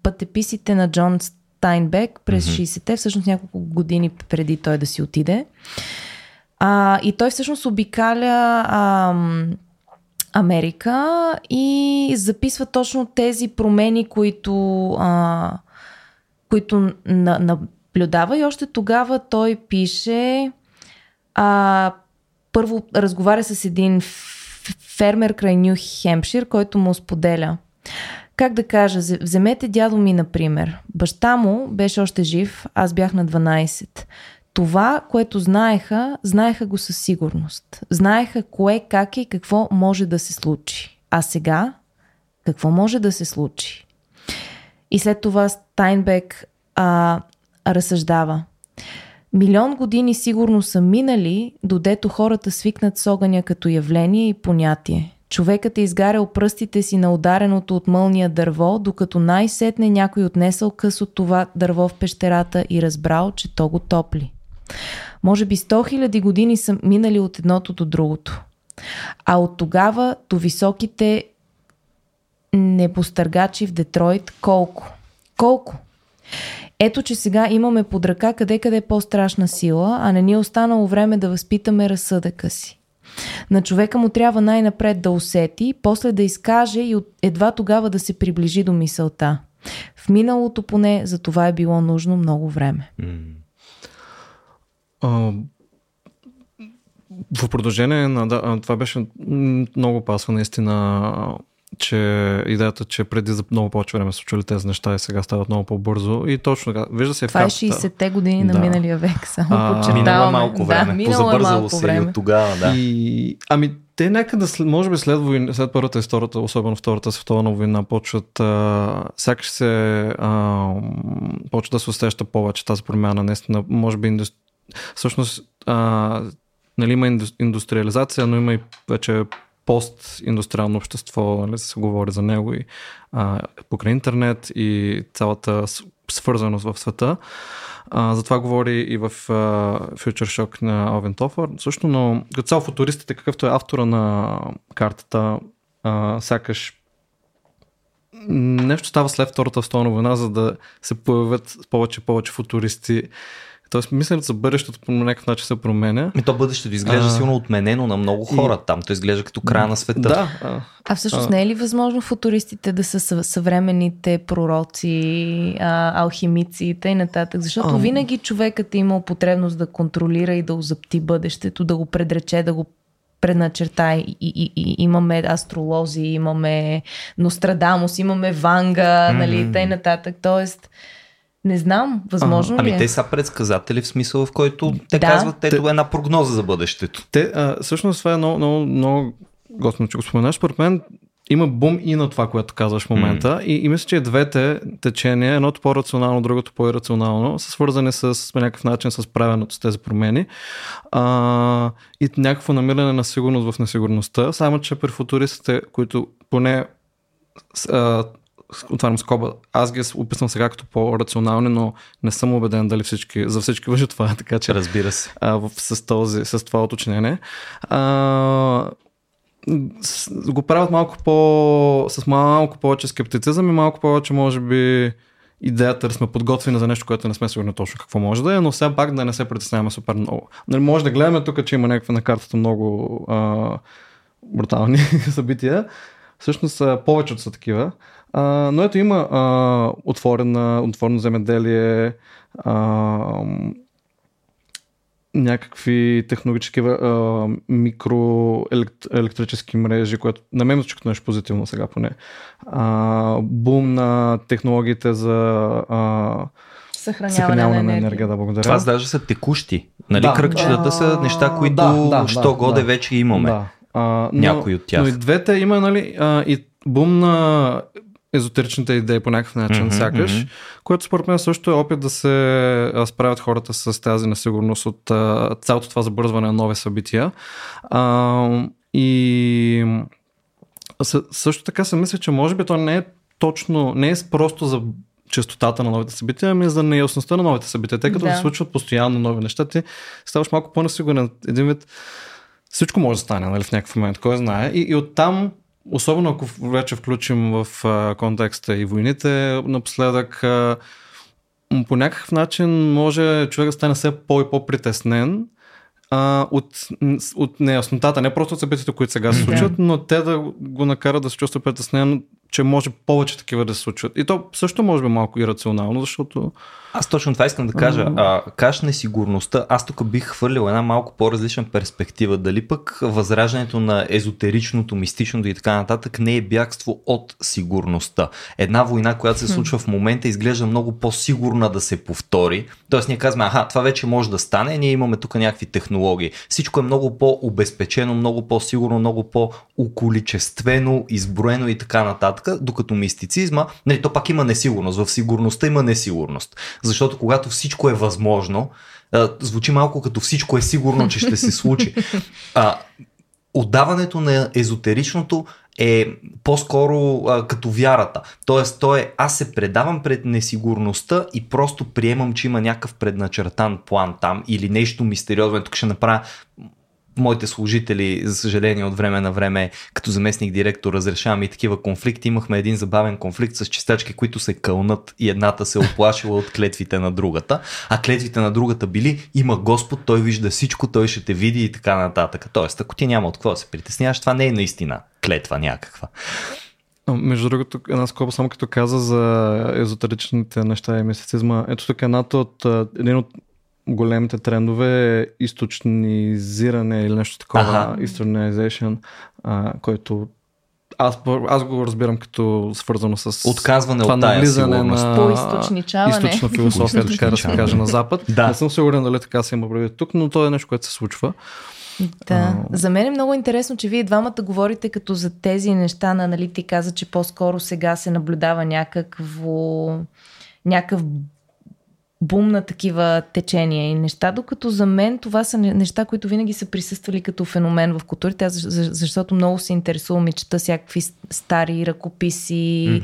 пътеписите на Джон Стайнбек през mm-hmm. 60-те, всъщност няколко години преди той да си отиде. А, и той всъщност обикаля а, Америка и записва точно тези промени, които, а, които на, наблюдава. И още тогава той пише. А, първо разговаря с един фермер край Нью Хемпшир, който му споделя. Как да кажа, вземете дядо ми, например. Баща му беше още жив, аз бях на 12. Това, което знаеха, знаеха го със сигурност. Знаеха кое, как и какво може да се случи. А сега, какво може да се случи? И след това Стайнбек а, разсъждава. Милион години сигурно са минали, додето хората свикнат с огъня като явление и понятие. Човекът е изгарял пръстите си на удареното от мълния дърво, докато най-сетне някой отнесъл къс от това дърво в пещерата и разбрал, че то го топли. Може би 100 000 години са минали от едното до другото. А от тогава до високите небостъргачи в Детройт колко? Колко? Ето, че сега имаме под ръка къде-къде по-страшна сила, а не ни е останало време да възпитаме разсъдъка си. На човека му трябва най-напред да усети, после да изкаже и едва тогава да се приближи до мисълта. В миналото поне за това е било нужно много време. в продължение на да, това беше много пасва наистина че идеята, че преди за много повече време са чули тези неща и сега стават много по-бързо. И точно така. Вижда се Това е 60-те години да. на миналия век. Само а, подчертаваме. Минало малко време. Да, минало е малко се време. от тогава, да. И, ами, те някъде, може би след, война, след първата и втората, особено втората световна война, почват, а, сякаш се а, почва да се усеща повече тази промяна. Наистина, може би, индустри... всъщност, а, нали, има индустриализация, но има и вече постиндустриално общество, нали, се говори за него и а, покрай интернет и цялата свързаност в света. А, за това говори и в а, Future Shock на Овен Тофър. Също, но като цяло футуристите, какъвто е автора на картата, а, сякаш нещо става след Втората столна война, за да се появят повече повече футуристи Тоест, мисленето за бъдещето по някакъв начин се променя. И то бъдещето изглежда а... силно отменено на много хора и... там. То изглежда като края на света. Да. А, а всъщност а... не е ли възможно футуристите да са съвременните пророци, а, алхимици и т.н. нататък? Защото а... винаги човекът е имал потребност да контролира и да озапти бъдещето, да го предрече, да го предначерта. И, и, и, и имаме астролози, имаме Нострадамус, имаме Ванга, mm-hmm. нали, т.н. нататък. Тоест, не знам, възможно ами ли е? те са предсказатели в смисъл, в който те да. казват, ето те, една прогноза за бъдещето. Те, а, всъщност това е много, много, много готино, че го споменаш. Според мен има бум и на това, което казваш в момента. Mm. И, и мисля, че двете течения, едното по-рационално, другото по-ирационално, са свързани с, с някакъв начин с правенето с тези промени. А, и някакво намиране на сигурност в несигурността. Само, че при футуристите, които поне а, отварям скоба, аз ги описвам сега като по-рационални, но не съм убеден дали всички, за всички въжи това, така че... Разбира се. А, в, с, този, с това уточнение. А, с, го правят малко по... с малко повече скептицизъм и малко повече, може би, идеята да сме подготвени за нещо, което не сме сигурни точно какво може да е, но все пак да не се притесняваме супер много. Нали, може да гледаме тук, че има някакви на картата много а, брутални събития. Всъщност повечето са такива. А, но ето има а, отворена, отворено земеделие, а, някакви технологически а, микроелектрически мрежи, което на мен звучи като нещо позитивно сега поне. А, бум на технологиите за а, съхраняване, съхраняване на, енергия. на енергия. Да, благодаря. Това даже са текущи. Нали, да, кръгчетата да, са неща, които да, да, що да, годе да, вече имаме. Да. А, Някои от тях. Но и двете има, нали, а, и бум на езотеричните идеи по някакъв начин, mm-hmm, сякаш, mm-hmm. което според мен също е опит да се справят хората с тази несигурност от а, цялото това забързване на нови събития. А, и също така се мисля, че може би то не е точно, не е просто за частотата на новите събития, ами за неясността на новите събития. Тъй като да. се случват постоянно нови неща, ти ставаш малко по-несигурен. Един вид всичко може да стане нали, в някакъв момент, кой знае. И, и оттам особено ако вече включим в а, контекста и войните, напоследък а, по някакъв начин може човек да стане все по- и по-притеснен а, от, от неяснотата, не просто от събитията, които сега се случват, но те да го накарат да се чувства притеснен, че може повече такива да се случват. И то също може би малко ирационално, защото Аз точно това искам да кажа. А, каш несигурността, аз тук бих хвърлил една малко по-различна перспектива. Дали пък възраждането на езотеричното, мистичното и така нататък не е бягство от сигурността. Една война, която се случва в момента, изглежда много по-сигурна да се повтори. Тоест ние казваме, аха, това вече може да стане, ние имаме тук някакви технологии. Всичко е много по-обезпечено, много по-сигурно, много по-околичествено, изброено и така нататък, докато мистицизма, нали, то пак има несигурност. В сигурността има несигурност. Защото когато всичко е възможно, а, звучи малко като всичко е сигурно, че ще се случи. А, отдаването на езотеричното е по-скоро а, като вярата. Тоест, то е аз се предавам пред несигурността и просто приемам, че има някакъв предначертан план там или нещо мистериозно. Тук ще направя моите служители, за съжаление, от време на време, като заместник директор, разрешаваме и такива конфликти. Имахме един забавен конфликт с чистачки, които се кълнат и едната се оплашила от клетвите на другата, а клетвите на другата били има Господ, той вижда всичко, той ще те види и така нататък. Тоест, ако ти няма от какво да се притесняваш, това не е наистина клетва някаква. Между другото, една скоба само като каза за езотеричните неща и мистицизма. Ето тук едната от, един от големите трендове е източнизиране или нещо такова, Аха. easternization, а, който аз, аз го разбирам като свързано с Отказване това от тая сигурност. на Поизточничаване. източна философия, така да се каже, на Запад. Да. Не съм сигурен дали така се има предвид тук, но то е нещо, което се случва. Да. За мен е много интересно, че вие двамата говорите като за тези неща, на, нали, ти каза, че по-скоро сега се наблюдава някакво, някакъв бум на такива течения и неща, докато за мен това са не- неща, които винаги са присъствали като феномен в културите, аз защото много се интересувам и чета всякакви стари ръкописи,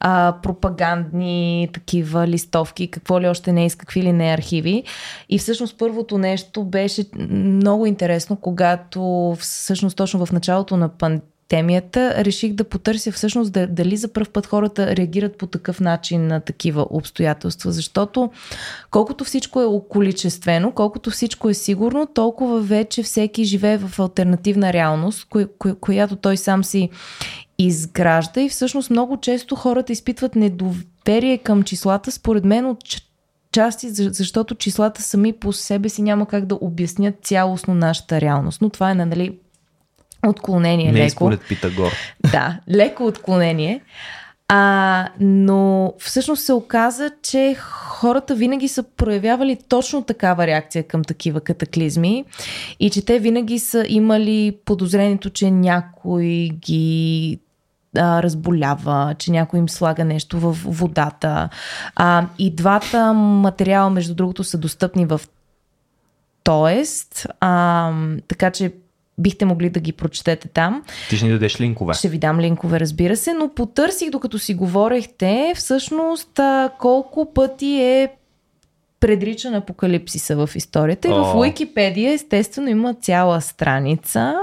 а, пропагандни такива листовки, какво ли още не е, с какви ли не архиви. И всъщност първото нещо беше много интересно, когато всъщност точно в началото на пандемията реших да потърся всъщност да- дали за първ път хората реагират по такъв начин на такива обстоятелства, защото колкото всичко е околичествено, колкото всичко е сигурно, толкова вече всеки живее в альтернативна реалност, коя, коя, която той сам си изгражда и всъщност много често хората изпитват недоверие към числата, според мен от части, за- защото числата сами по себе си няма как да обяснят цялостно нашата реалност. Но това е, нали, отклонение Не леко. според Питагор. Да, леко отклонение. А, но всъщност се оказа, че хората винаги са проявявали точно такава реакция към такива катаклизми и че те винаги са имали подозрението, че някой ги а, разболява, че някой им слага нещо в водата. А, и двата материала, между другото, са достъпни в Тоест, а, така че бихте могли да ги прочетете там. Ти ще ни дадеш линкове. Ще ви дам линкове, разбира се, но потърсих, докато си говорехте, всъщност колко пъти е предричан апокалипсиса в историята. И в. Уикипедия, естествено, има цяла страница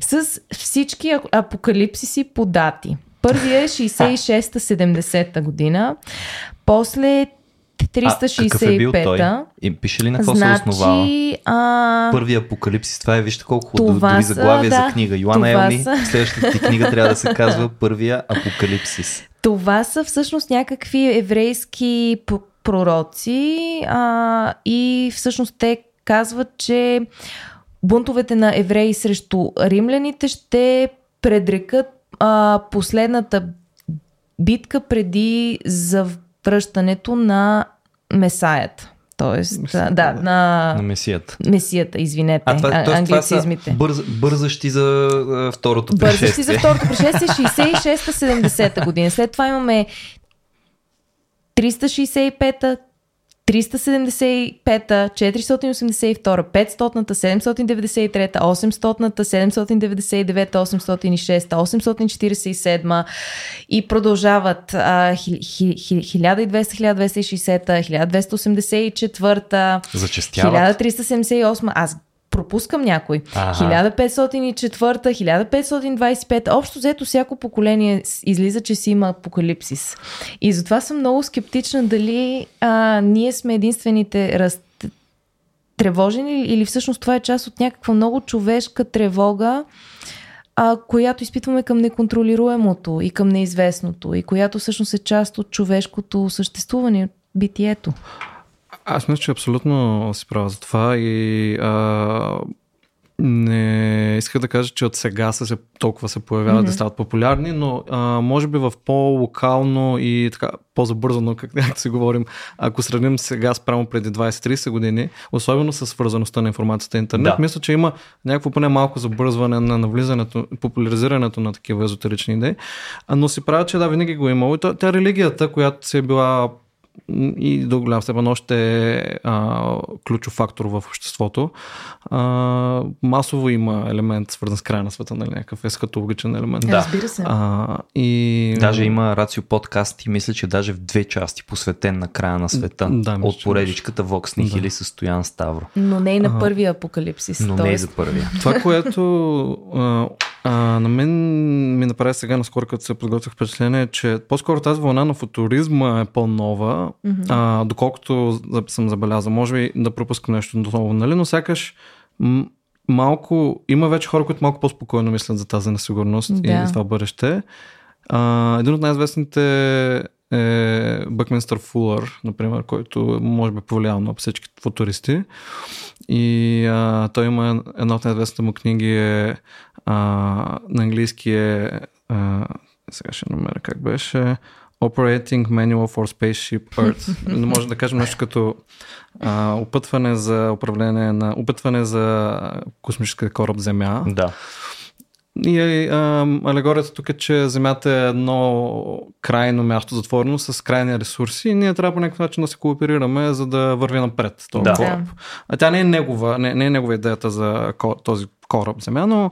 с всички апокалипсиси по дати. Първия е 66-70 година, после А, какъв е бил той? 365-та. И пише ли на какво се основава? Значи, а, Първи апокалипсис, това е, вижте колко Това дори са, заглавие да, за книга. Йоанна Елми, са. следващата ти книга трябва да се казва Първия апокалипсис. Това са всъщност някакви еврейски пророци а, и всъщност те казват, че бунтовете на евреи срещу римляните ще предрекат а, последната битка преди завръщането на Месаята. Тоест, Месията, да, да. на, На Месията. Месията, извинете, А това, тоест, това са англицизмите. бърз, бързащи за а, второто Бързащи пришествие. за второто пришествие 66-70 година. След това имаме 365-та, 375-та, 482-та, 500-та, 793-та, 800-та, 799-та, 806-та, 847 и продължават а, хи- хи- хи- 1200, 1260-та, 1284-та, Зачестяват. 1378. Аз пропускам някой. Ага. 1504, 1525, общо взето всяко поколение излиза, че си има апокалипсис. И затова съм много скептична дали а, ние сме единствените раз... тревожени или всъщност това е част от някаква много човешка тревога, а, която изпитваме към неконтролируемото и към неизвестното и която всъщност е част от човешкото съществуване, битието. Аз мисля, че абсолютно си права за това и а, не исках да кажа, че от сега са се, толкова се появяват mm-hmm. да стават популярни, но а, може би в по-локално и така по-забързано, как, както си говорим, ако сравним сега спрямо преди 20-30 години, особено с свързаността на информацията и интернет, Да. мисля, че има някакво поне малко забързване на навлизането, популяризирането на такива езотерични идеи, но си правя, че да, винаги го е имало. И тя религията, която си е била и до голям степен още е а, ключов фактор в обществото. А, масово има елемент свързан с края на света, нали, някакъв ескатологичен елемент. Да. Разбира се. А, и... Даже има Рацио подкаст и мисля, че даже в две части посветен на края на света. Да, мисля, от поредичката Vox Nihili да. с Стоян Ставро. Но не и на първия апокалипсис. Но не и за първия. Това, което а, а, на мен ми направи сега, наскоро като се подготвях впечатление, че по-скоро тази вълна на футуризма е по-нова, mm-hmm. а, доколкото съм забелязал. Може би да пропускам нещо ново, нали? но сякаш м- малко, има вече хора, които малко по-спокойно мислят за тази несигурност Да. и това бъдеще. А, един от най-известните е Бъкминстър Фулър, например, който може би е повлиял на всички футуристи. И а, той има една от най-известните му книги е а, на английски е а, сега ще намеря как беше Operating Manual for Spaceship Earth. Може да кажем нещо като а, опътване за управление на опътване за космическия кораб Земя. Да. И а, алегорията тук е, че Земята е едно крайно място затворено с крайни ресурси и ние трябва по някакъв начин да се кооперираме, за да върви напред този Да. кораб. А тя не е негова, не, не е негова идеята за ко- този кораб Земя, но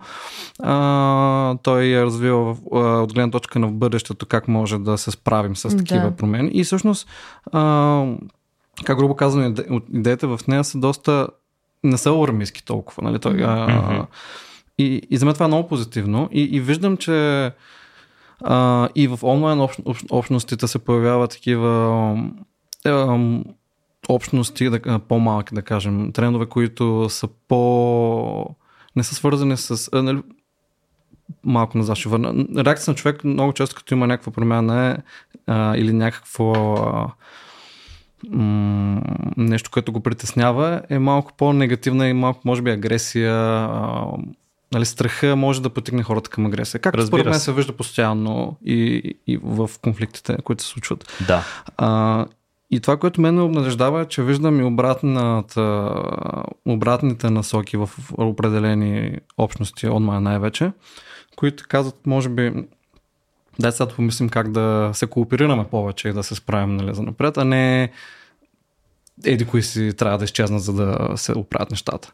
а, той е развил в- а, от гледна точка на бъдещето как може да се справим с такива Да. промени. И всъщност, а, как грубо от- идеите в нея са доста не са алармистки толкова. Нали? Той, а, Мгм. и, и за мен това е много позитивно. И, и виждам, че а, и в онлайн общ, общ, общностите се появяват такива ам, общности, да, а, по-малки, да кажем, трендове, които са по... не са свързани с... А, нали, малко назад ще върна. Реакция на човек много често, като има някаква промяна е, а, или някакво а, м- нещо, което го притеснява, е малко по-негативна и малко, може би, агресия. А, нали, страха може да потигне хората към агресия. Както Разбира според мен се. се вижда постоянно и, и в конфликтите, които се случват. Да. А, и това, което мен ме обнадеждава е, че виждам и обратната, обратните насоки в определени общности, онлайн най-вече, които казват, може би, дай сега да помислим как да се кооперираме повече и да се справим нали, за напред, а не еди кои си трябва да изчезнат, за да се оправят нещата.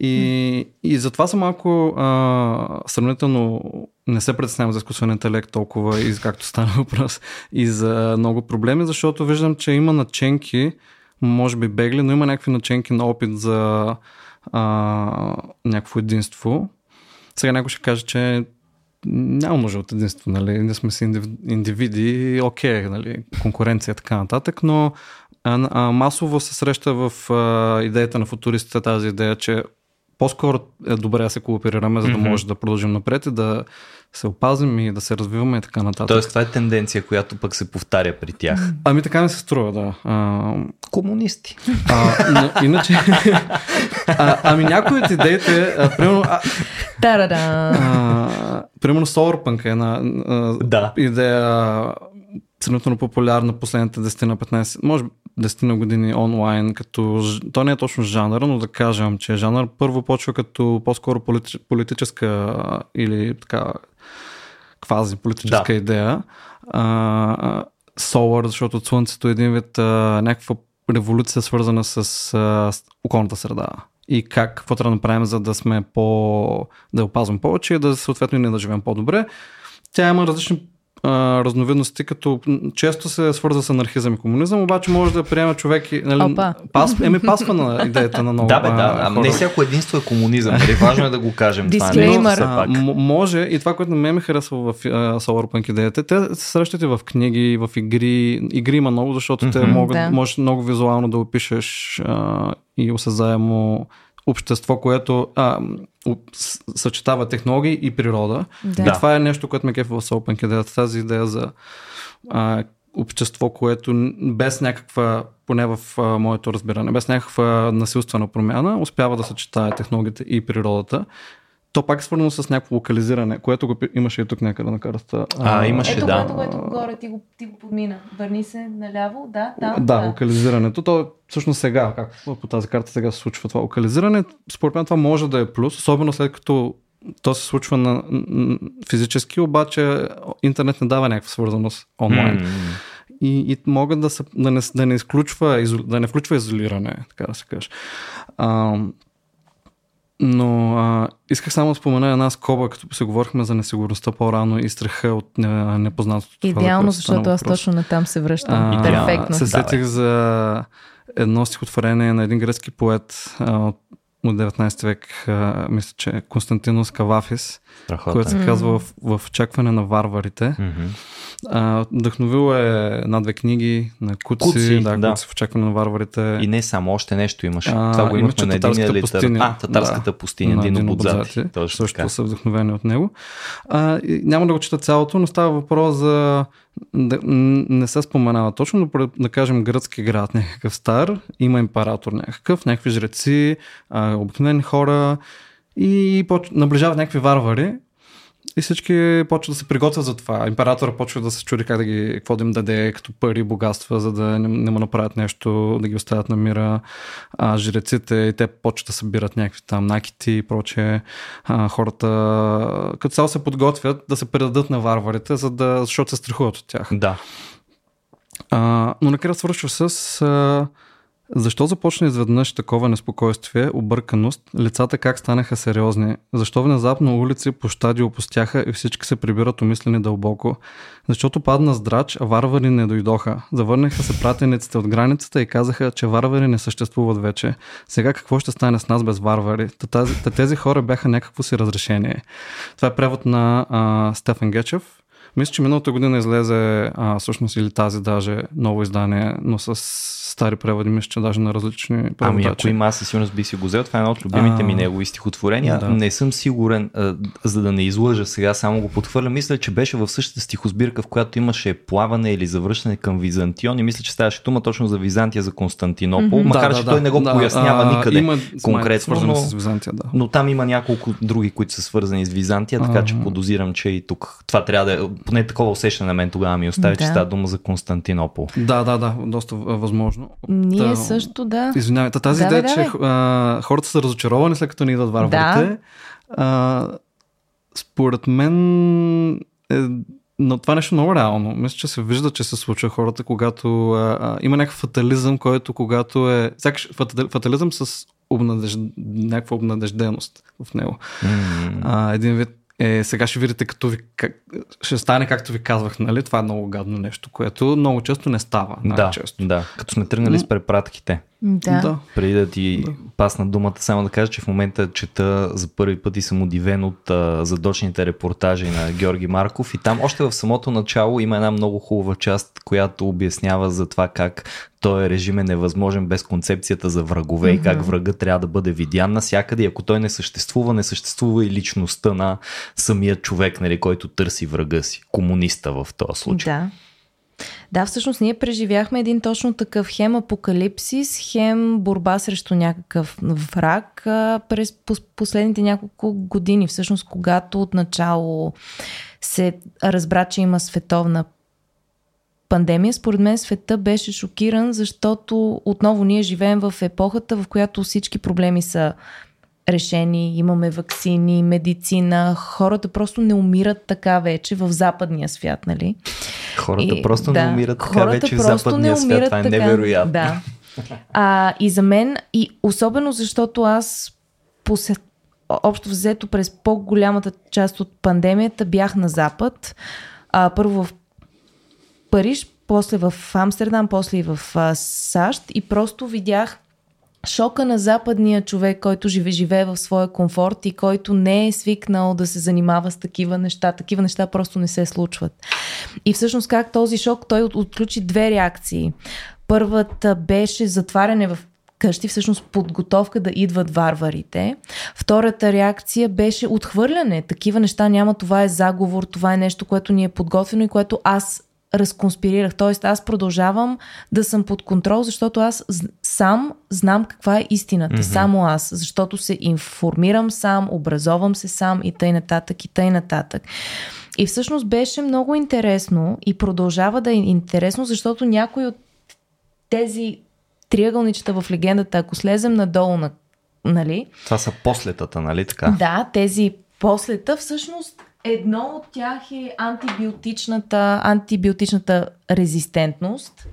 И, и затова съм малко а, сравнително не се притеснявам за изкуствен интелект толкова и както стана въпрос и за много проблеми, защото виждам, че има наченки, може би бегли, но има някакви наченки на опит за а, някакво единство. Сега някой ще каже, че няма нужда от единство, нали? Ние сме си индив- индивиди, окей, нали? конкуренция и така нататък, но а, а, масово се среща в а, идеята на футуристите тази идея, че по-скоро е добре да се кооперираме, за да Мгм. може да продължим напред и да се опазим и да се развиваме и така нататък. Тоест, това е тенденция, която пък се повтаря при тях. Ами така ми се струва, да. А, Комунисти. а, но, иначе, а, ами някои от идеите, а, примерно, а, Та-да-да! а, примерно Solarpunk е една а, Да. идея сравнително популярна последните 10 на 15, може би 10 на години онлайн, като то не е точно жанър, но да кажем, че жанър първо почва като по-скоро полити, политическа или така квази политическа Да. идея. А, Solar, защото от Слънцето е един вид а, някаква революция свързана с, а, с околната среда. И как, какво трябва да направим, за да сме по... да я опазваме повече и да съответно и ние да живеем по-добре. Тя има различни а, разновидности, като често се свързва с анархизъм и комунизъм, обаче може да приема човек и, нали, Опа. пас, еми пасва на идеята на много Да, бе, а, да. Ама хора. не всяко единство е комунизъм. Нали? Важно е да го кажем. това А, пак. м- може и това, което на мен ме харесва в а, Solarpunk идеята, те се срещат и в книги, в игри. Игри има много, защото те Мгм. могат, Да. можеш много визуално да опишеш а, и осезаемо общество, което а, съчетава технологии и природа. Да. И това е нещо, което ме кефа в идеята. Тази идея за а, общество, което без някаква, поне в а, моето разбиране, без някаква насилствена промяна, успява да съчетае технологията и природата. То пак е свързано с някакво локализиране, което го имаше и тук някъде на карта. А, имаше, Ето, да. което, което горе ти го, ти го подмина. Върни се наляво, да, да. Да, локализирането. То всъщност сега, как по тази карта сега се случва това локализиране, според мен това може да е плюс, особено след като то се случва на, физически, обаче интернет не дава някаква свързаност онлайн. И, и могат да, се, да, не, да, не изключва, да не включва изолиране, така да се каже. Но а, исках само да спомена една скоба, като се говорихме за несигурността по-рано и страха от не, непознатото. това, за Идеално, стана защото аз точно на там се връщам. А, Перфектно. Се сетих за едно стихотворение на един гръцки поет а, от от 19 век, а, мисля, че е Константинос Кавафис, Страхотен. което се казва в, в очакване на варварите. Мгм. А, вдъхновил е една-две книги на Куци, Куци, да, да. Куци в очакване на варварите. И не само, още нещо имаше. А, Това го имаше имахме на един литър. А, татарската Да. пустиня, на Дино Будзати. Точно също така. са вдъхновени от него. А, и няма да го чета цялото, но става въпрос за... Да, не се споменава точно, но да кажем гръцки град, някакъв стар, има император някакъв, някакви жреци, а, обикновени хора и наближават някакви варвари и всички почват да се приготвят за това. Императора почва да се чуди как да ги, какво да им даде като пари, богатства, за да не, не му направят нещо, да ги оставят на мира. А, жреците и те почват да събират някакви там накити и прочее. А, хората като цяло се подготвят да се предадат на варварите, за да, защото се страхуват от тях. Да. А, но накрая свършва с а, защо започна изведнъж такова неспокойствие, обърканост, лицата как станаха сериозни, защо внезапно улици, площади опустяха и всички се прибират умислени дълбоко, защото падна здрач, а варвари не дойдоха. Завърнаха се пратениците от границата и казаха, че варвари не съществуват вече. Сега какво ще стане с нас без варвари? Та тези хора бяха някакво си разрешение. Това е превод на а, Стефан Гечев, мисля, че миналата година излезе а, всъщност или тази даже ново издание, но с стари преводи, мисля, че даже на различни Ами преводачи. ако има, аз със сигурност би си го взел. Това е едно от любимите А, ми негови стихотворения. да. Не съм сигурен, а, за да не излъжа сега, само го подхвърля. Мисля, че беше в същата стихосбирка, в която имаше плаване или завръщане към Византион. И мисля, че ставаше дума точно за Византия, за Константинопол. Мгм. Макар, че той не го да, пояснява а, никъде. Има конкретно, свързано но- с Византия, да. Но там има няколко други, които са свързани с Византия, така че Ага. подозирам, че и тук това трябва да е, поне такова усещане на мен тогава ми остави, че Да. става дума за Константинопол. Да, да, да, доста а, възможно. Ние Та, също, да. Извинявай, та тази Да, идея, да, че а, хората са разочаровани след като не идват варварите, а, според мен е, но това нещо много реално. Мисля, че се вижда, че се случва хората, когато а, а, има някакъв фатализъм, който когато е... Сякаш фатали- фатализъм с обнадеж... някаква обнадежденост в него. М. А, един вид е, сега ще видите като ви, как, ще стане както ви казвах, нали? Това е много гадно нещо, което много често не става. Да, най-често. да, като сме тръгнали с препратките. Да. да. Преди да ти Да. пасна думата, само да кажа, че в момента чета за първи път и съм удивен от а, задочните репортажи на Георги Марков и там още в самото начало има една много хубава част, която обяснява за това как този режим е невъзможен без концепцията за врагове и как врага трябва да бъде видян навсякъде и ако той не съществува, не съществува и личността на самия човек, нали, който търси врага си, комуниста в този случай. Да. Да, всъщност ние преживяхме един точно такъв хем апокалипсис, хем борба срещу някакъв враг а, през пос- последните няколко години. Всъщност, когато отначало се разбра, че има световна пандемия, според мен света беше шокиран, защото отново ние живеем в епохата, в която всички проблеми са решени, имаме вакцини, медицина, хората просто не умират така вече в западния свят, нали? Хората И- просто да, не умират така хората вече в западния свят. Това е така. невероятно. Да. А, и за мен, и особено защото аз посет, общо взето през по-голямата част от пандемията бях на Запад, А, първо в Париж, после в Амстердам, после и в а, САЩ и просто видях шока на западния човек, който живе, живее в своя комфорт и който не е свикнал да се занимава с такива неща. Такива неща просто не се случват. И всъщност как този шок, той от- отключи две реакции. Първата беше затваряне в къщи, всъщност подготовка да идват варварите. Втората реакция беше отхвърляне. Такива неща няма, това е заговор, това е нещо, което ни е подготвено и което аз разконспирирах. Тоест аз продължавам да съм под контрол, защото аз сам знам каква е истината. Mm-hmm. Само аз. Защото се информирам сам, образовам се сам и тъй нататък, и тъй нататък. И всъщност беше много интересно и продължава да е интересно, защото някой от тези триъгълничета в легендата, ако слезем надолу на нали? Това са послетата, нали така? Да, тези послета всъщност едно от тях е антибиотичната, антибиотичната резистентност.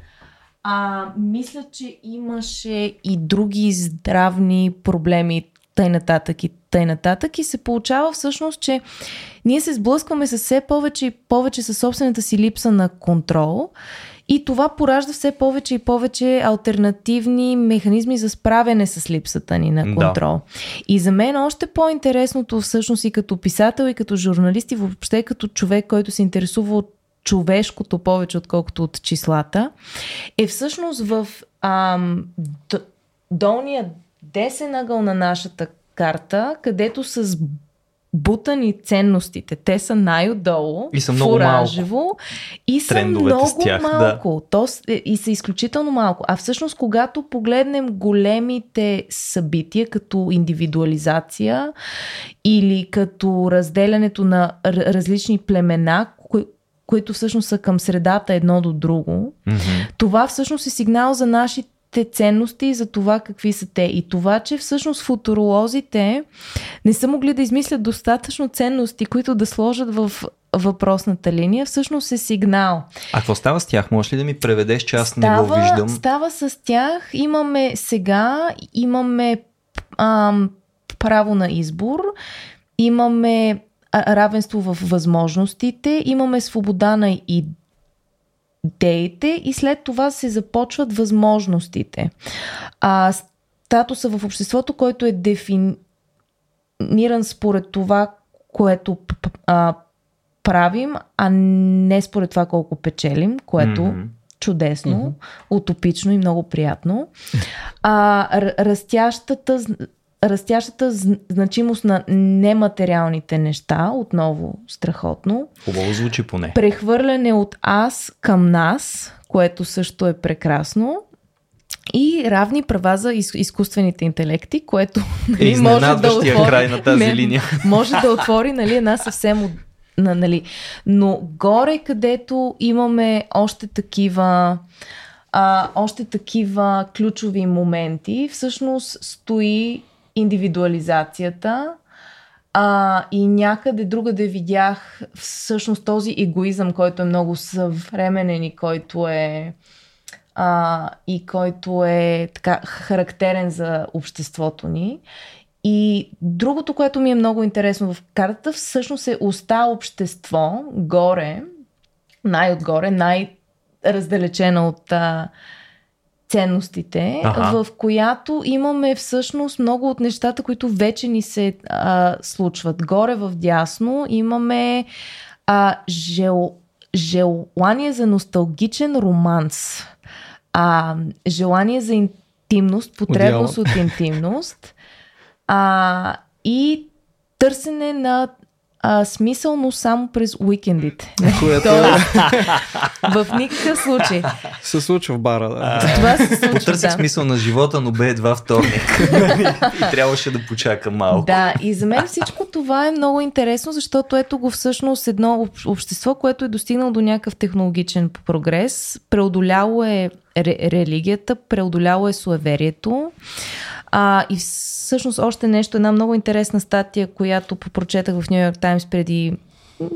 А, мисля, че имаше и други здравни проблеми, тъй нататък и тъй нататък. И се получава всъщност, че ние се сблъскваме с все повече и повече със собствената си липса на контрол. И това поражда все повече и повече альтернативни механизми за справяне с липсата ни на Да. контрол. И за мен още по-интересното всъщност и като писател, и като журналист, и въобще като човек, който се интересува от човешкото повече, отколкото от числата, е всъщност в ам, долния десен ъгъл на нашата карта, където с бутани ценностите. Те са най-отдолу, И са много фуражево, и са Трендовете много тях, да. малко. То, с- е, и са изключително малко. А всъщност, когато погледнем големите събития, като индивидуализация или като разделянето на различни племена, кои, които всъщност са към средата едно до друго, Мгм. това всъщност е сигнал за нашите ценности и за това какви са те. И това, че всъщност футуролозите не са могли да измислят достатъчно ценности, които да сложат в въпросната линия, всъщност е сигнал. А какво става с тях? Можеш ли да ми преведеш, че аз не го виждам? Става с тях. Имаме сега, имаме ам, право на избор, имаме равенство в възможностите, имаме свобода на идеите и след това се започват възможностите. А, статуса в обществото, който е дефиниран според това, което а, правим, а не според това колко печелим, което Мгм. чудесно, mm-hmm. утопично и много приятно. А, растящата, растящата зн- значимост на нематериалните неща, отново страхотно. Хубаво звучи поне. Прехвърляне от аз към нас, което също е прекрасно. И равни права за из- изкуствените интелекти, което нали, може да отвори, край на тази не, линия. Може да отвори нали, една съвсем на, нали. Но горе, където имаме още такива а, още такива ключови моменти, всъщност стои индивидуализацията а, и някъде другаде видях всъщност този егоизъм, който е много съвременен и който е а, и който е така характерен за обществото ни. И другото, което ми е много интересно в картата, всъщност е уста общество, горе, най-отгоре, най-раздалечена от а, ценностите, Аха. в която имаме всъщност много от нещата, които вече ни се а, случват. Горе в дясно имаме а, жел, желание за носталгичен романс, а, желание за интимност, потребност от интимност а, и търсене на а, смисъл, но само през уикендите. Което Тоест, в никакъв случай. се случва в бара. Да. Това се случва. Потърсих да. смисъл на живота, но бе едва вторник. и трябваше да почакам малко. Да, и за мен всичко това е много интересно, защото ето го всъщност едно об- общество, което е достигнало до някакъв технологичен прогрес, преодоляло е ре- религията, преодоляло е суеверието. А, и всъщност още нещо, една много интересна статия, която прочетах в Нью Йорк Таймс преди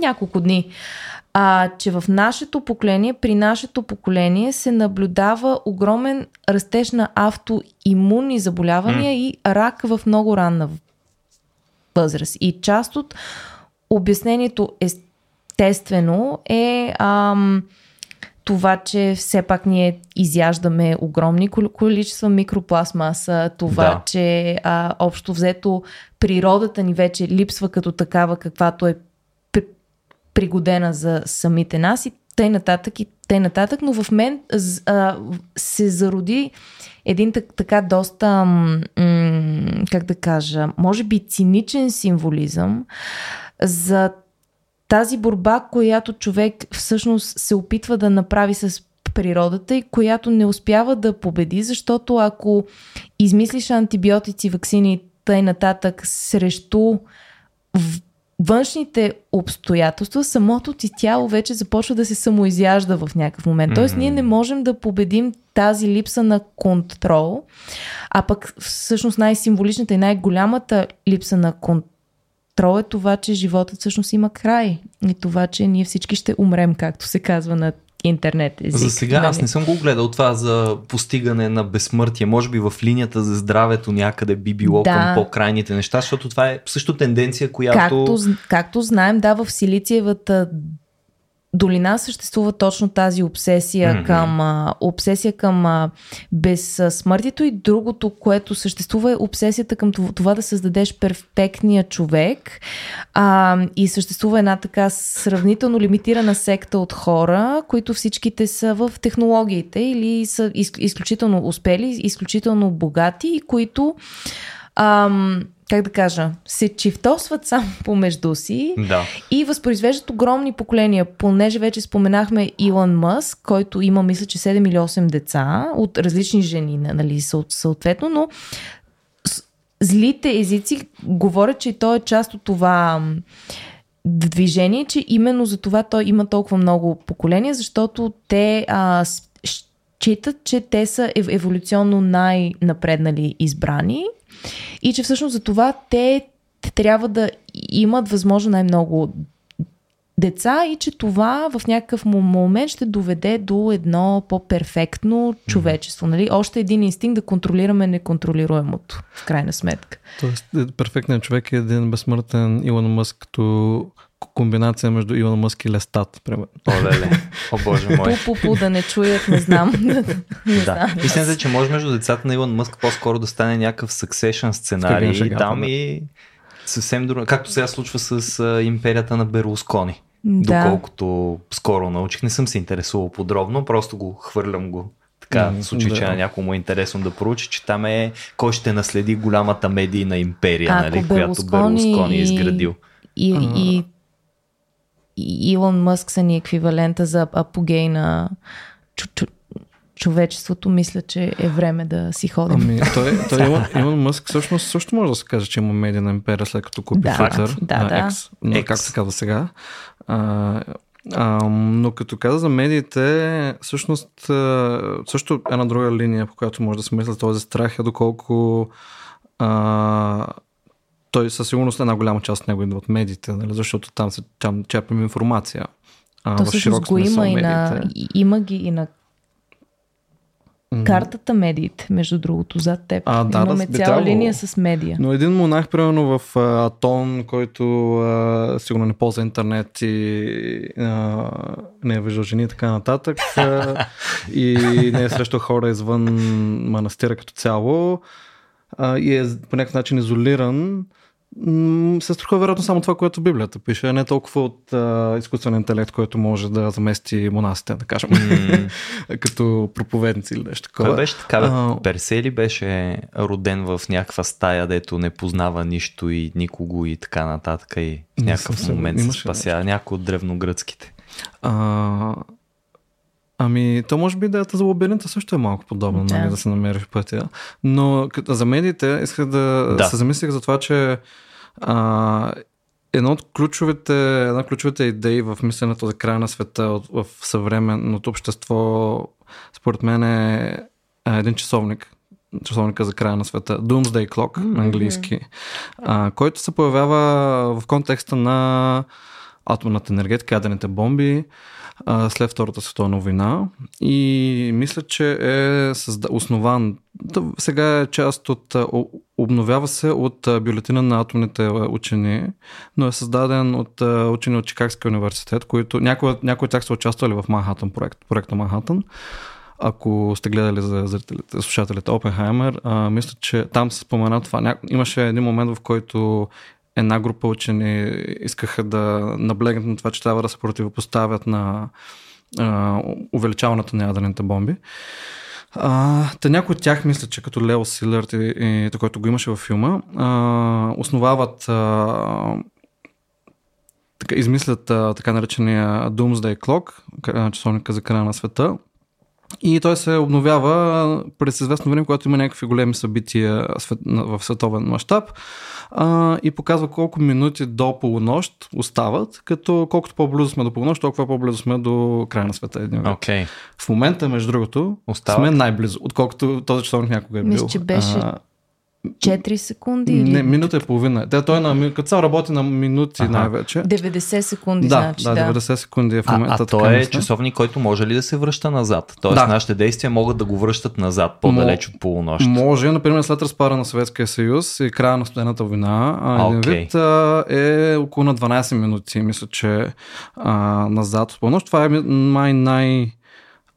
няколко дни. А, че в нашето поколение, при нашето поколение се наблюдава огромен растеж на автоимунни заболявания и рак в много ранна възраст. И част от обяснението естествено е ам, това, че все пак ние изяждаме огромни количества микропластмаса, това, да. че а, общо взето природата ни вече липсва като такава, каквато е пригодена за самите нас и тъй нататък и тъй нататък, но в мен а, се зароди един так, така доста, м- как да кажа, може би циничен символизъм за тази борба, която човек всъщност се опитва да направи с природата и която не успява да победи, защото ако измислиш антибиотици, вакцини и тъй нататък срещу външните обстоятелства, самото ти тяло вече започва да се самоизяжда в някакъв момент. Тоест, ние не можем да победим тази липса на контрол, а пък всъщност най-символичната и най-голямата липса на контрол е това, че животът всъщност има край и това, че ние всички ще умрем, както се казва на интернет език. За сега нали? аз не съм го гледал това за постигане на безсмъртие. Може би в линията за здравето някъде би било да. към по-крайните неща, защото това е също тенденция, която... Както, както знаем, да, в Силициевата долина съществува точно тази обсесия mm-hmm. към а, обсесия към а, безсмъртието и другото, което съществува е обсесията към това, това да създадеш перфектния човек а, и съществува една така сравнително лимитирана секта от хора, които всичките са в технологиите или са из, изключително успели, изключително богати и които ам, как да кажа, се чифтосват само помежду си да. и възпроизвеждат огромни поколения. Понеже вече споменахме Илон Мъск, който има, мисля, че 7 или 8 деца от различни жени, нали, съответно, но злите езици говорят, че той е част от това движение, че именно за това той има толкова много поколения, защото те а, считат, че те са еволюционно най-напреднали избрани и че всъщност за това те трябва да имат възможно най-много деца и че това в някакъв момент ще доведе до едно по-перфектно човечество. Нали? Още един инстинкт да контролираме неконтролируемото, в крайна сметка. Тоест, е, перфектният човек е един безсмъртен Илон Мъск като комбинация между Илон Мъск и Лестат, примерно. О, леле. О, боже мой. Пу-пу-пу да не чуят, не знам. да. Истината е, че може между децата на Илон Мъск по-скоро да стане някакъв succession сценарий и там и съвсем друго. Както сега случва с а, империята на Берлускони. Да. Доколкото скоро научих, не съм се интересувал подробно, просто го хвърлям го така, в случай, да. че на някой му е интересно да проучи, че там е кой ще наследи голямата медийна империя, а, нали, която Берлускони е изградил. И, и, и Илон Мъск са ни еквивалента за апогей на човечеството, мисля, че е време да си ходим. Ами, той, той Илон, Илон Мъск всъщност също може да се каже, че има медийна империя след като купи да, Twitter. Да, да. X, но X. как се казва сега. А, а, но като каза за медиите, всъщност също една друга линия, по която може да се мисля този страх е доколко а, той със сигурност една голяма част от него идва от медиите, нали? защото там, се, там черпим информация. А, То всъщност го има и на, има ги и на картата медиите, между другото, зад теб. А, да, Имаме да, цяла линия с медия. Но един монах, примерно в а, Атон, който а, сигурно не ползва интернет и а, не е виждал жени и така нататък, а, и не е срещал хора извън манастира като цяло, а, и е по някакъв начин изолиран, се страхува вероятно само това, което Библията пише, а не толкова от а, изкуствен интелект, който може да замести монасите, да кажем, mm. като проповедници или нещо такова. Кой беше така? А, Персели беше роден в някаква стая, дето не познава нищо и никого и така нататък и в някакъв момент се спася някой от древногръцките. А, Ами, то може би идеята за лабиринта също е малко подобна, да. нали, да се намериш пътя. Но за медиите исках да, да. се замислих за това, че а, едно от ключовите, една от ключовите идеи в мисленето за края на света в съвременното общество, според мен е един часовник, часовника за края на света, Doomsday Clock mm-hmm. на английски, а, който се появява в контекста на атомната енергетика, ядрените бомби след Втората световна война и мисля, че е основан сега е част от обновява се от бюлетина на атомните учени, но е създаден от учени от Чикагския университет, които някои, някои от тях са участвали в Манхатън проект, проекта Манхатън. Ако сте гледали за зрителите, слушателите Опенхаймер, мисля, че там се спомена това. Имаше един момент, в който една група учени искаха да наблегнат на това, че трябва да се противопоставят на а, увеличаването на ядрените бомби. А, та някои от тях мисля, че като Лео Силърт и, и, и който го имаше във филма, а, основават а, така, измислят а, така наречения Doomsday Clock, часовника за края на света, и той се обновява през известно време, когато има някакви големи събития в световен мащаб и показва колко минути до полунощ остават, като колкото по-близо сме до полунощ, толкова по-близо сме до края на света. Един okay. В момента, между другото, Остават? сме най-близо, отколкото този часовник някога е бил. Мисля, че беше а, 4 секунди? Не, минута и половина. Те, той на, като цяло работи на минути ага. най-вече. 90 секунди, да, значи. Да, 90 секунди е в момента. А, а той е часовник, който може ли да се връща назад? Тоест да. нашите действия могат да го връщат назад, по-далеч от полунощ. Може, например, след разпара на Съветския съюз и края на студената война, а, един okay. вид а, е около на 12 минути, мисля, че а, назад от полунощ. Това е май най-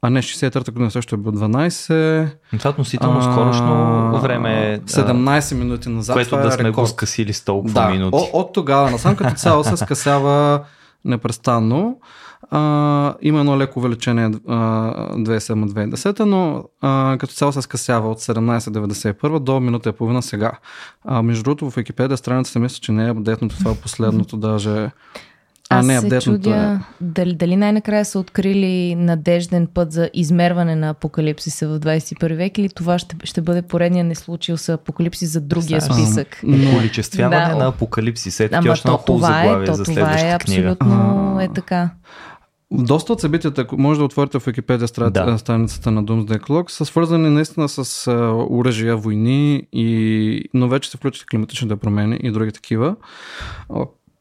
а не, 63-та година също е бил 12. Това относително скорошно време. 17 минути назад. Което да е сме рекорд. го скъсили с толкова да, минути. От, от тогава насам като цяло се скъсява непрестанно. А, има едно леко увеличение 2007-2010, но а, като цяло се скъсява от 17.91 до минута и половина сега. А, между другото в Википедия страницата мисля, че не е апдейтното това е последното даже а, Аз не, чудя е... дали, дали най-накрая са открили надежден път за измерване на апокалипсиса в 21 век или това ще, ще бъде поредния не случил с апокалипсис за другия Са, списък. Но... Количествяване да, на апокалипсис. Ето Ама то, това е, то, за това е абсолютно е така. Доста от събитията, може да отворите в Википедия да. страницата на Doomsday Clock, са свързани наистина с оръжия, войни, и... но вече се включат климатичните промени и други такива.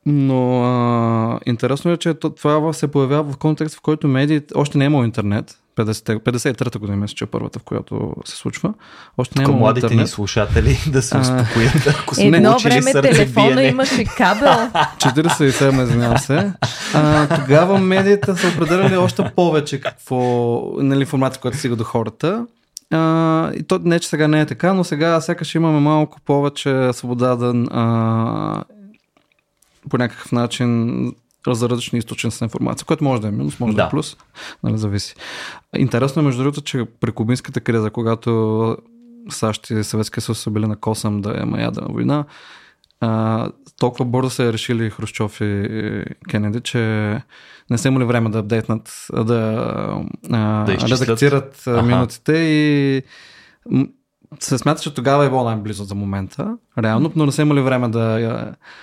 Но а, интересно е, че това се появява в контекст, в който медиите, още не е имало интернет, 50, 53-та година мисля, че е първата, в която се случва. Още не е младите интернет. ни слушатели да се успокоят, ако сме Едно време телефона имаше кабел. 47, извинявам се. А, тогава медиите са определяли още повече какво, нали, информация, която стига до хората. Uh, и то не, че сега не е така, но сега сякаш имаме малко повече свобода да а, по някакъв начин за различни източници на информация, което може да е минус, може да, да. е плюс, нали, зависи. Интересно е, между другото, че при кубинската криза, когато САЩ и Съветския съюз са били на косъм да има ядрена война, а, толкова бързо е решили Хрущов и Кенеди, че не са имали време да апдейтнат, да, да редактират минутите и се смята, че тогава е било най-близо за момента, реално, но не са имали време да...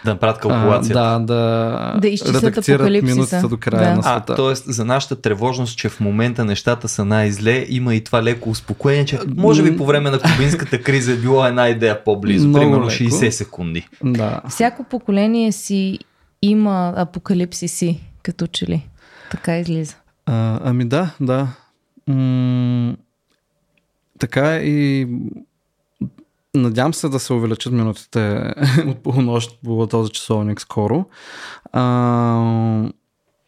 Да направят калкулация. Да, да, да редактират минутите до края да. на света. А, тоест за нашата тревожност, че в момента нещата са най-зле, има и това леко успокоение, че може би по време на кубинската криза е било една идея по-близо, Много примерно леко. 60 секунди. Да. Всяко поколение си има апокалипсиси, като че ли. Така излиза. А, ами да, да. М- така и надявам се да се увеличат минутите от полунощ по този часовник скоро. А,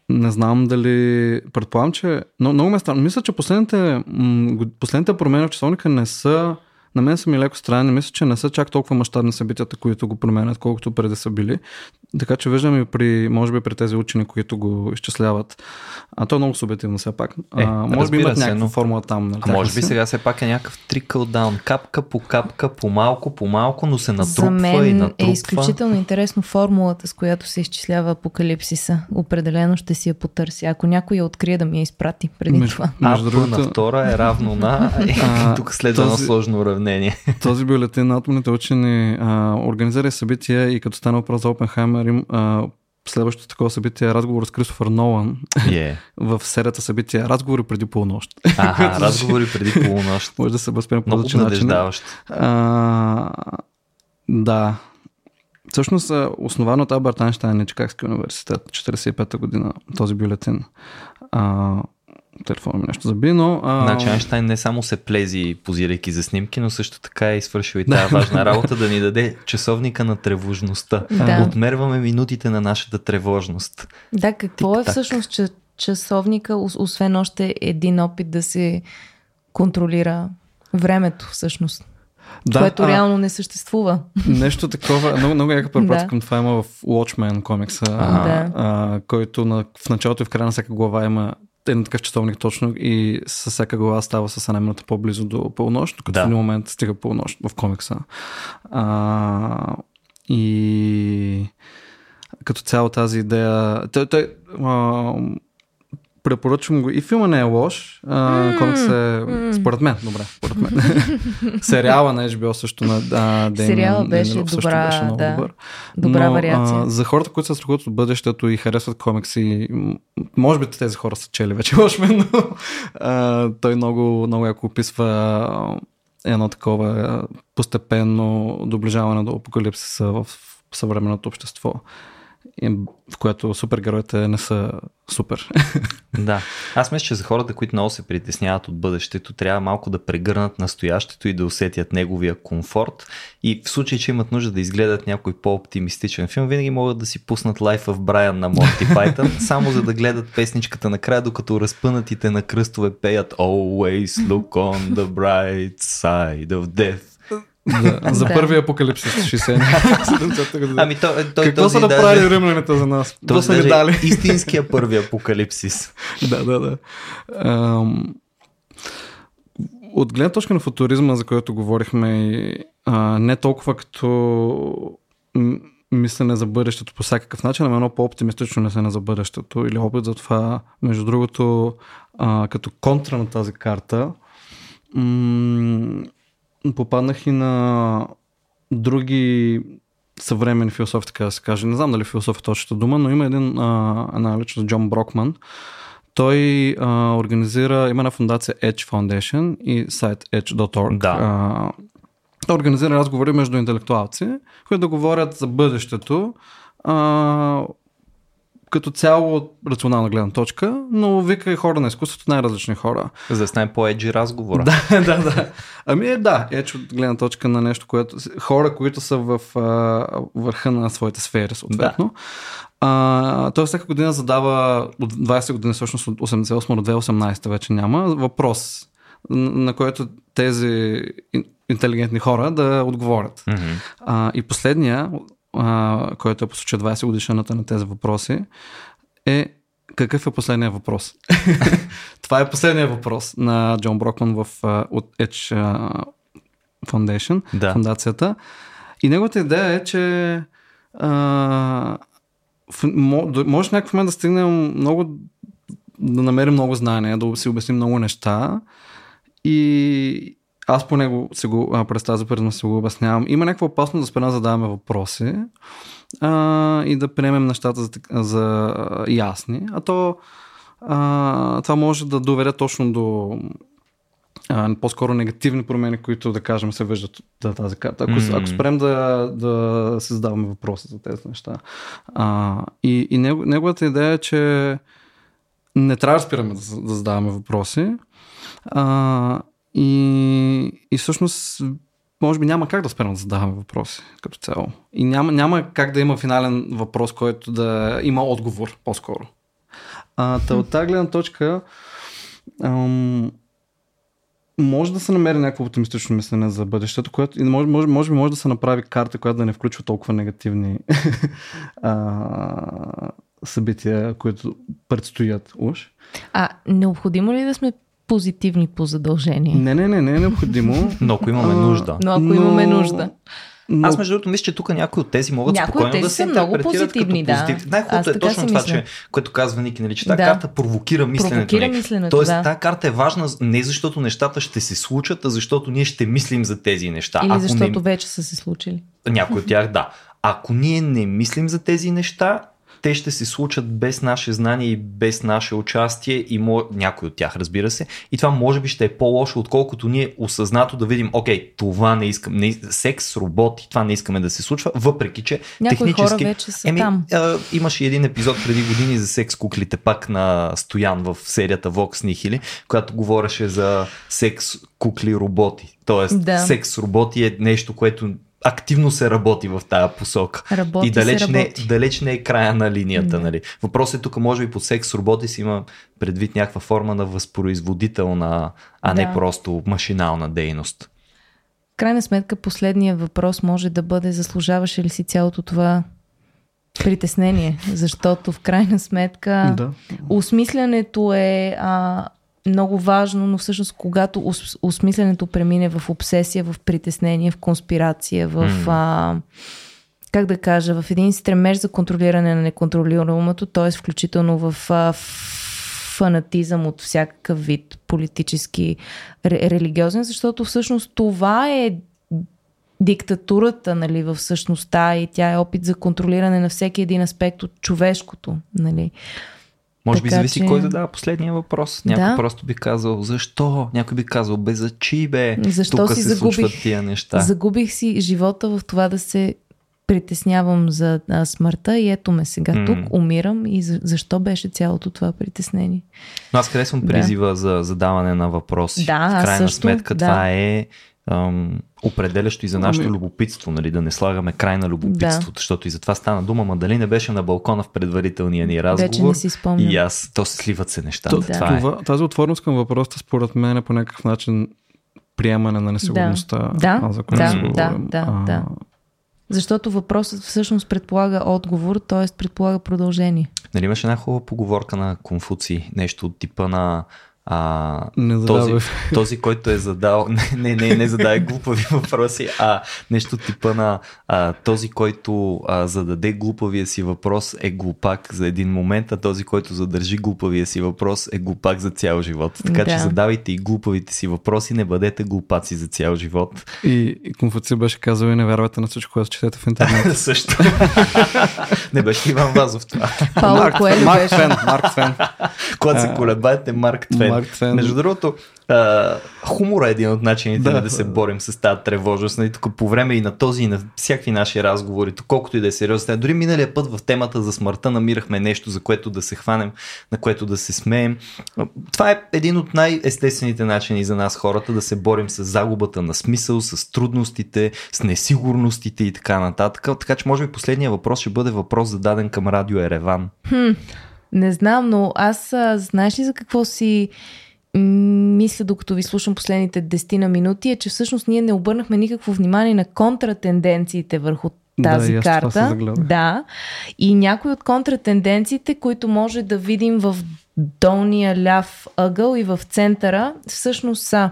не знам дали... Предполагам, че... Но, много ме странно. Мисля, че последните, последните промени в часовника не са на мен са ми леко странни. Мисля, че не са чак толкова мащабни събитията, които го променят, колкото преди са били. Така че виждам и при, може би при тези учени, които го изчисляват. А то е много субективно все пак. Е, а, може би имат някаква но... формула там. Нали, а може би сега все пак е някакъв трикъл даун. Капка по капка, по малко, по малко, но се натрупва За мен и натрупва. е изключително интересно формулата, с която се изчислява апокалипсиса. Определено ще си я потърся. Ако някой я открие да ми я изпрати преди между, това. Между другото... на втора е равно на... тук следва едно сложно уравнение. Този бюлетин на атомните учени а, организира събития и като стана въпрос за Опенхаймер, им, а, следващото такова събитие е разговор с Кристофър Нолан yeah. в серията събития Разговори преди полунощ. Ага, разговори преди полунощ. Може да се възприема по различен начин. А, да. Всъщност, основан от Алберт Айнштайн на Чикагския университет, 45-та година, този бюлетин. А, телефона ми нещо заби, но... А... Значи Айнштайн не само се плези, позирайки за снимки, но също така е свършил и тази важна работа да ни даде часовника на тревожността. Да. Отмерваме минутите на нашата тревожност. Да, какво Тик-так. е всъщност че часовника, освен още един опит да се контролира времето всъщност? Да, което а, реално не съществува. Нещо такова, много, много яка препратка да. към това има в Watchmen комикса, а, да. а, който на, в началото и в края на всяка глава има един такъв часовник точно и със всяка глава става с една минута по-близо до полунощ, като да. в един момент стига полунощ в комикса. А, и като цяло тази идея... Той, той, а, препоръчвам го. И филма не е лош. А, комикс е, mm. според мен, добре, според мен. Сериала на HBO също на да, Деймон, Сериала беше Деймон, добра, беше много да, добър. Добра Но, вариация. А, за хората, които се страхуват от бъдещето и харесват комикси, може би тези хора са чели вече Watchmen, но а, той много, много яко описва едно такова постепенно доближаване до апокалипсиса в съвременното общество в което супергероите не са супер. Да. Аз мисля, че за хората, които много се притесняват от бъдещето, трябва малко да прегърнат настоящето и да усетят неговия комфорт. И в случай, че имат нужда да изгледат някой по-оптимистичен филм, винаги могат да си пуснат Life of Brian на Монти Пайтън, само за да гледат песничката накрая, докато разпънатите на кръстове пеят Always look on the bright side of death. Да, за да. първия апокалипсис 60 Ами то, той, Какво са направили даже... римляните за нас? Това са ни дали. Истинския първи апокалипсис. да, да, да. Ам... От гледна точка на футуризма, за който говорихме, а, не толкова като мислене за бъдещето по всякакъв начин, ами едно по-оптимистично мислене за бъдещето или опит за това, между другото, а, като контра на тази карта, м- попаднах и на други съвремени философи, така да се каже. Не знам дали философ е точната дума, но има един а, личност, Джон Брокман. Той а, организира, има една фундация Edge Foundation и сайт edge.org. Да. А, организира разговори между интелектуалци, които да говорят за бъдещето а, като цяло от рационална гледна точка, но вика и хора на изкуството, най-различни хора. За да стане по-еджи разговора. да, да, да. Ами е, да, едж от гледна точка на нещо, което... Хора, които са в а, върха на своите сфери, съответно. Да. А, той всяка година задава от 20 години, всъщност от 88 до 2018 вече няма, въпрос, на който тези интелигентни хора да отговорят. Mm-hmm. А, и последния а, който е посочил 20 годишната на тези въпроси, е какъв е последният въпрос? Това е последният въпрос на Джон Брокман в, от Edge Foundation, да. фундацията. И неговата идея е, че а, в, може в някакъв момент да стигнем много, да намерим много знания, да си обясним много неща и, аз по него си го, през тази призма си го обяснявам. Има някаква опасност да спрем да задаваме въпроси а, и да приемем нещата за, за ясни. А то а, това може да доведе точно до а, по-скоро негативни промени, които да кажем се виждат от тази карта. Ако, mm-hmm. ако спрем да, да се задаваме въпроси за тези неща. А, и и неговата идея е, че не трябва да спираме да, да задаваме въпроси. А, и, и всъщност, може би няма как да спрем да задаваме въпроси като цяло. И няма, няма как да има финален въпрос, който да има отговор по-скоро. А, та от тази гледна точка ам, може да се намери някакво оптимистично мислене за бъдещето, което може, може, може би може да се направи карта, която да не включва толкова негативни а, събития, които предстоят уж. А необходимо ли да сме позитивни по задължение. Не, не, не, не е необходимо. Но ако имаме нужда. Но ако имаме нужда. Но... Аз между другото мисля, че тук някои от тези могат някои спокойно да се много позитивни, като позитивни. Да. Най-хубавото е точно това, че, което казва Ники, нали, че тази да. карта провокира мисленето. Провокира мисленето, Тоест, да. тази карта е важна не защото нещата ще се случат, а защото ние ще мислим за тези неща. Или Ако защото не... вече са се случили. Някои от тях, да. Ако ние не мислим за тези неща, те ще се случат без наше знание и без наше участие и мо... някой от тях, разбира се. И това може би ще е по-лошо, отколкото ние осъзнато да видим, окей, това не искам, не... секс с роботи, това не искаме да се случва, въпреки че Някои технически... хора вече са Еми, там. а, имаше един епизод преди години за секс куклите, пак на Стоян в серията Vox Nihili, която говореше за секс кукли роботи. Тоест, Да. секс роботи е нещо, което активно се работи в тая посока. Работи и далеч се не, работи. далеч не е края на линията. Нали. Въпросът е тук, може би под секс с роботи си има предвид някаква форма на възпроизводителна, а не Да. просто машинална дейност. В крайна сметка последният въпрос може да бъде заслужаваше ли си цялото това притеснение, защото в крайна сметка Да. осмислянето е а, много важно, но всъщност когато ос, осмислянето премине в обсесия, в притеснение, в конспирация, в М. а, как да кажа, в един стремеж за контролиране на неконтролируемото, т.е. включително в а, фанатизъм от всякакъв вид политически, ре, религиозен, защото всъщност това е диктатурата нали, в същността и тя е опит за контролиране на всеки един аспект от човешкото. Нали. Може би Така зависи че- кой да дава последния въпрос. Някой Да. просто би казал защо, някой би казал бе зачи бе, Защо тук си се загубих? случват тия неща. Загубих си живота в това да се притеснявам за а, смъртта и ето ме сега М. тук, умирам и за, защо беше цялото това притеснение? Но аз харесвам Да. призива за задаване на въпроси. Да, в крайна също, сметка да. това е ам, определящо и за нашето Ами- любопитство, нали, да не слагаме край на любопитството, защото и за това стана дума, ма дали не беше на балкона в предварителния ни разговор. Вече не си спомням. И аз, то се сливат се нещата. Да. Това е. това, тази отвореност към въпроса, според мен е по някакъв начин приемане на несигурността, Да, а, за която да, да, да, А, да. Защото въпросът всъщност предполага отговор, т.е. предполага продължение. Нали имаш една хубава поговорка на Конфуций, нещо от типа на а, Не този, задавай. този, който е задал, не, не, не, не задай глупави въпроси, а нещо типа на а, този, който а, зададе глупавия си въпрос е глупак за един момент, а този, който задържи глупавия си въпрос е глупак за цял живот. Така че Да. задавайте и глупавите си въпроси, не бъдете глупаци за цял живот. И, и Конфуций беше казал и не вярвате на всичко, което четете в интернет. Също. не беше Иван Вазов това. Пауло Марк, Твен. Когато се колебаете, Марк Твен. Марк Твен. Между другото, а, хумора е един от начините Да. да, се борим с тази тревожност. Нали, тук по време и на този, и на всякакви наши разговори, тук колкото и да е сериозно. Дори миналия път в темата за смъртта намирахме нещо, за което да се хванем, на което да се смеем. Това е един от най-естествените начини за нас хората да се борим с загубата на смисъл, с трудностите, с несигурностите и така нататък. Така че може би последния въпрос ще бъде въпрос зададен към Радио Ереван. Не знам, но аз а, знаеш ли за какво си мисля, докато ви слушам последните 10 на минути, е, че всъщност ние не обърнахме никакво внимание на контратенденциите върху Да, тази се карта. да. И някои от контратенденциите, които може да видим в долния ляв ъгъл и в центъра, всъщност са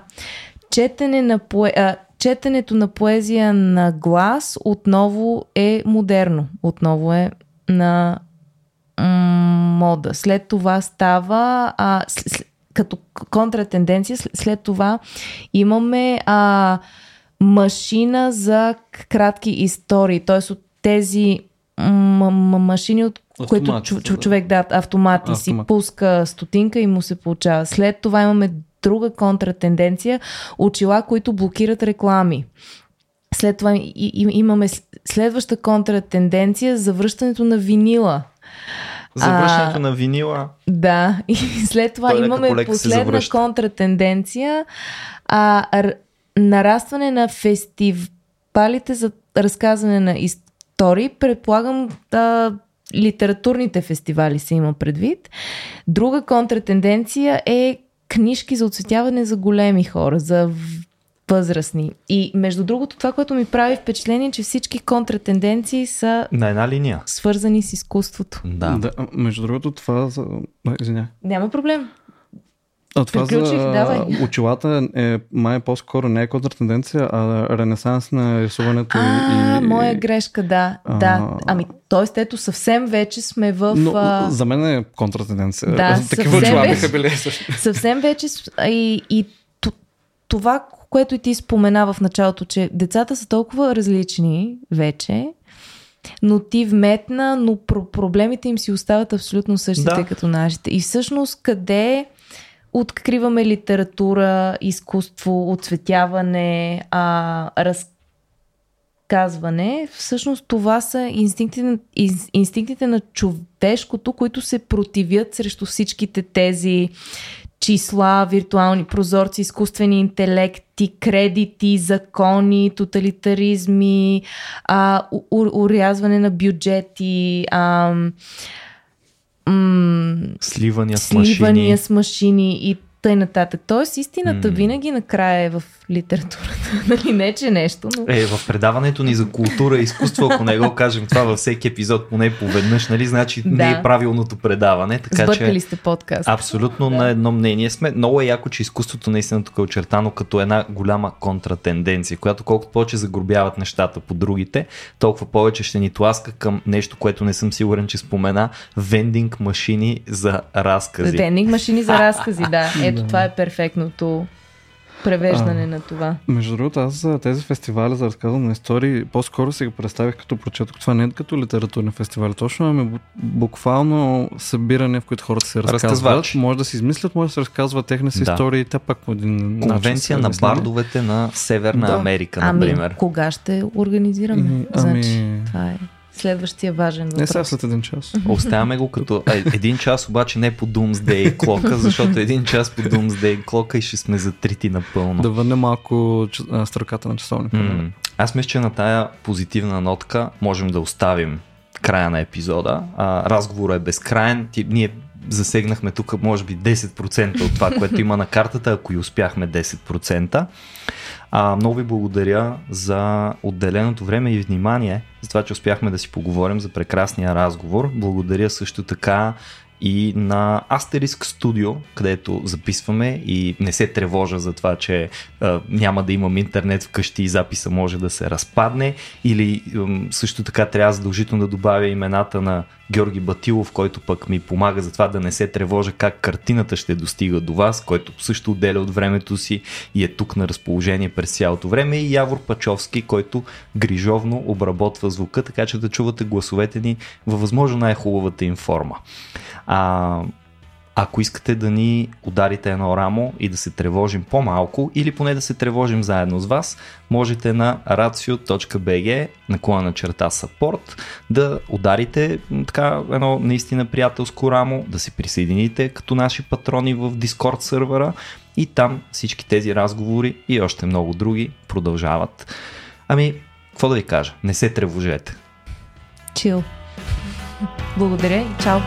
четене на пое... а, четенето на поезия на глас отново е модерно. Отново е на м, мода. След това става а, с, като контратенденция, след, това имаме а, машина за кратки истории. Т.е. от тези м- м- машини, от които чу, чу, човек да, автомати си Автомат. пуска стотинка и му се получава. След това имаме друга контратенденция очила, които блокират реклами. След това и, и, имаме следваща контратенденция за връщането на винила. Завършването на винила. Да, и след това Той имаме лека последна контратенденция а, р- нарастване на фестивалите за разказване на истории. Предполагам да, литературните фестивали се има предвид. Друга контратенденция е книжки за оцветяване за големи хора, за възрастни. И между другото, това, което ми прави впечатление, е, че всички контратенденции са На една линия. свързани с изкуството. Да. Да, между другото, това за... Извиня. Няма проблем. А това Приключих, за давай. очилата е май по-скоро не е контратенденция, а ренесанс на рисуването А, и... моя грешка, да. А. да. Ами, т.е. ето съвсем вече сме в... Но а, за мен е контратенденция. Да, Такива очила е. биха били също. съвсем вече... И, и това, което и ти спомена в началото, че децата са толкова различни вече, но ти вметна, но про- проблемите им си остават абсолютно същите Да. като нашите. И всъщност къде откриваме литература, изкуство, оцветяване, а, разказване, всъщност това са инстинктите, инс- инстинктите на човешкото, които се противят срещу всичките тези числа, виртуални прозорци, изкуствени интелекти, кредити, закони, тоталитаризми, а, у- урязване на бюджети, а, м- Сливания с сливания машини. с машини и тъй нататък. Тоест, истината М. винаги накрая е в литературата. нали, не, че нещо, но... Е, в предаването ни за култура и изкуство, ако не го кажем това във всеки епизод, поне поведнъж, нали, значи Да. не е правилното предаване. Така Сбъркали че сте подкаст. абсолютно на едно мнение сме. Много е яко, че изкуството наистина тук е очертано като една голяма контратенденция, която колкото повече загробяват нещата по другите, толкова повече ще ни тласка към нещо, което не съм сигурен, че спомена, вендинг машини за разкази. Вендинг машини за разкази, да. Ето това е перфектното превеждане А. на това. Между другото, аз за тези фестивали за разказване на истории по-скоро си го представих като прочетох. Това не е като литературни фестивали. Точно ами бу- буквално събиране, в които хората се разказват. Разказвачи. Може да се измислят, може да се разказват техни си Да. истории и те пак по един Конвенция на бардовете на Северна Да. Америка, Ами, например. кога ще организираме? Ами, ами- Значи, това е следващия важен Не сега въпрос. след един час. Оставяме го като един час, обаче не по Doomsday клока, защото един час по Doomsday клока и ще сме затрити напълно. Да върне малко ч- а, стръката на часовника. М, Аз мисля, че на тая позитивна нотка можем да оставим края на епизода. А, разговорът е безкрайен. Ти, ние засегнахме тук може би 10% от това, което има на картата, ако и успяхме 10%. А, много ви благодаря за отделеното време и внимание, за това, че успяхме да си поговорим за прекрасния разговор. Благодаря също така и на Asterisk Studio, където записваме и не се тревожа за това, че а, няма да имам интернет вкъщи и записа може да се разпадне или м, също така трябва задължително да добавя имената на Георги Батилов, който пък ми помага за това да не се тревожа как картината ще достига до вас, който също отделя от времето си и е тук на разположение през цялото време и Явор Пачовски, който грижовно обработва звука, така че да чувате гласовете ни във възможно най-хубавата им форма. А, ако искате да ни ударите едно рамо и да се тревожим по-малко или поне да се тревожим заедно с вас, можете на racio.bg наклона на черта support да ударите така едно наистина приятелско рамо, да се присъедините като наши патрони в Discord сървъра и там всички тези разговори и още много други продължават. Ами, какво да ви кажа? Не се тревожете. Чил. Благодаря и чао.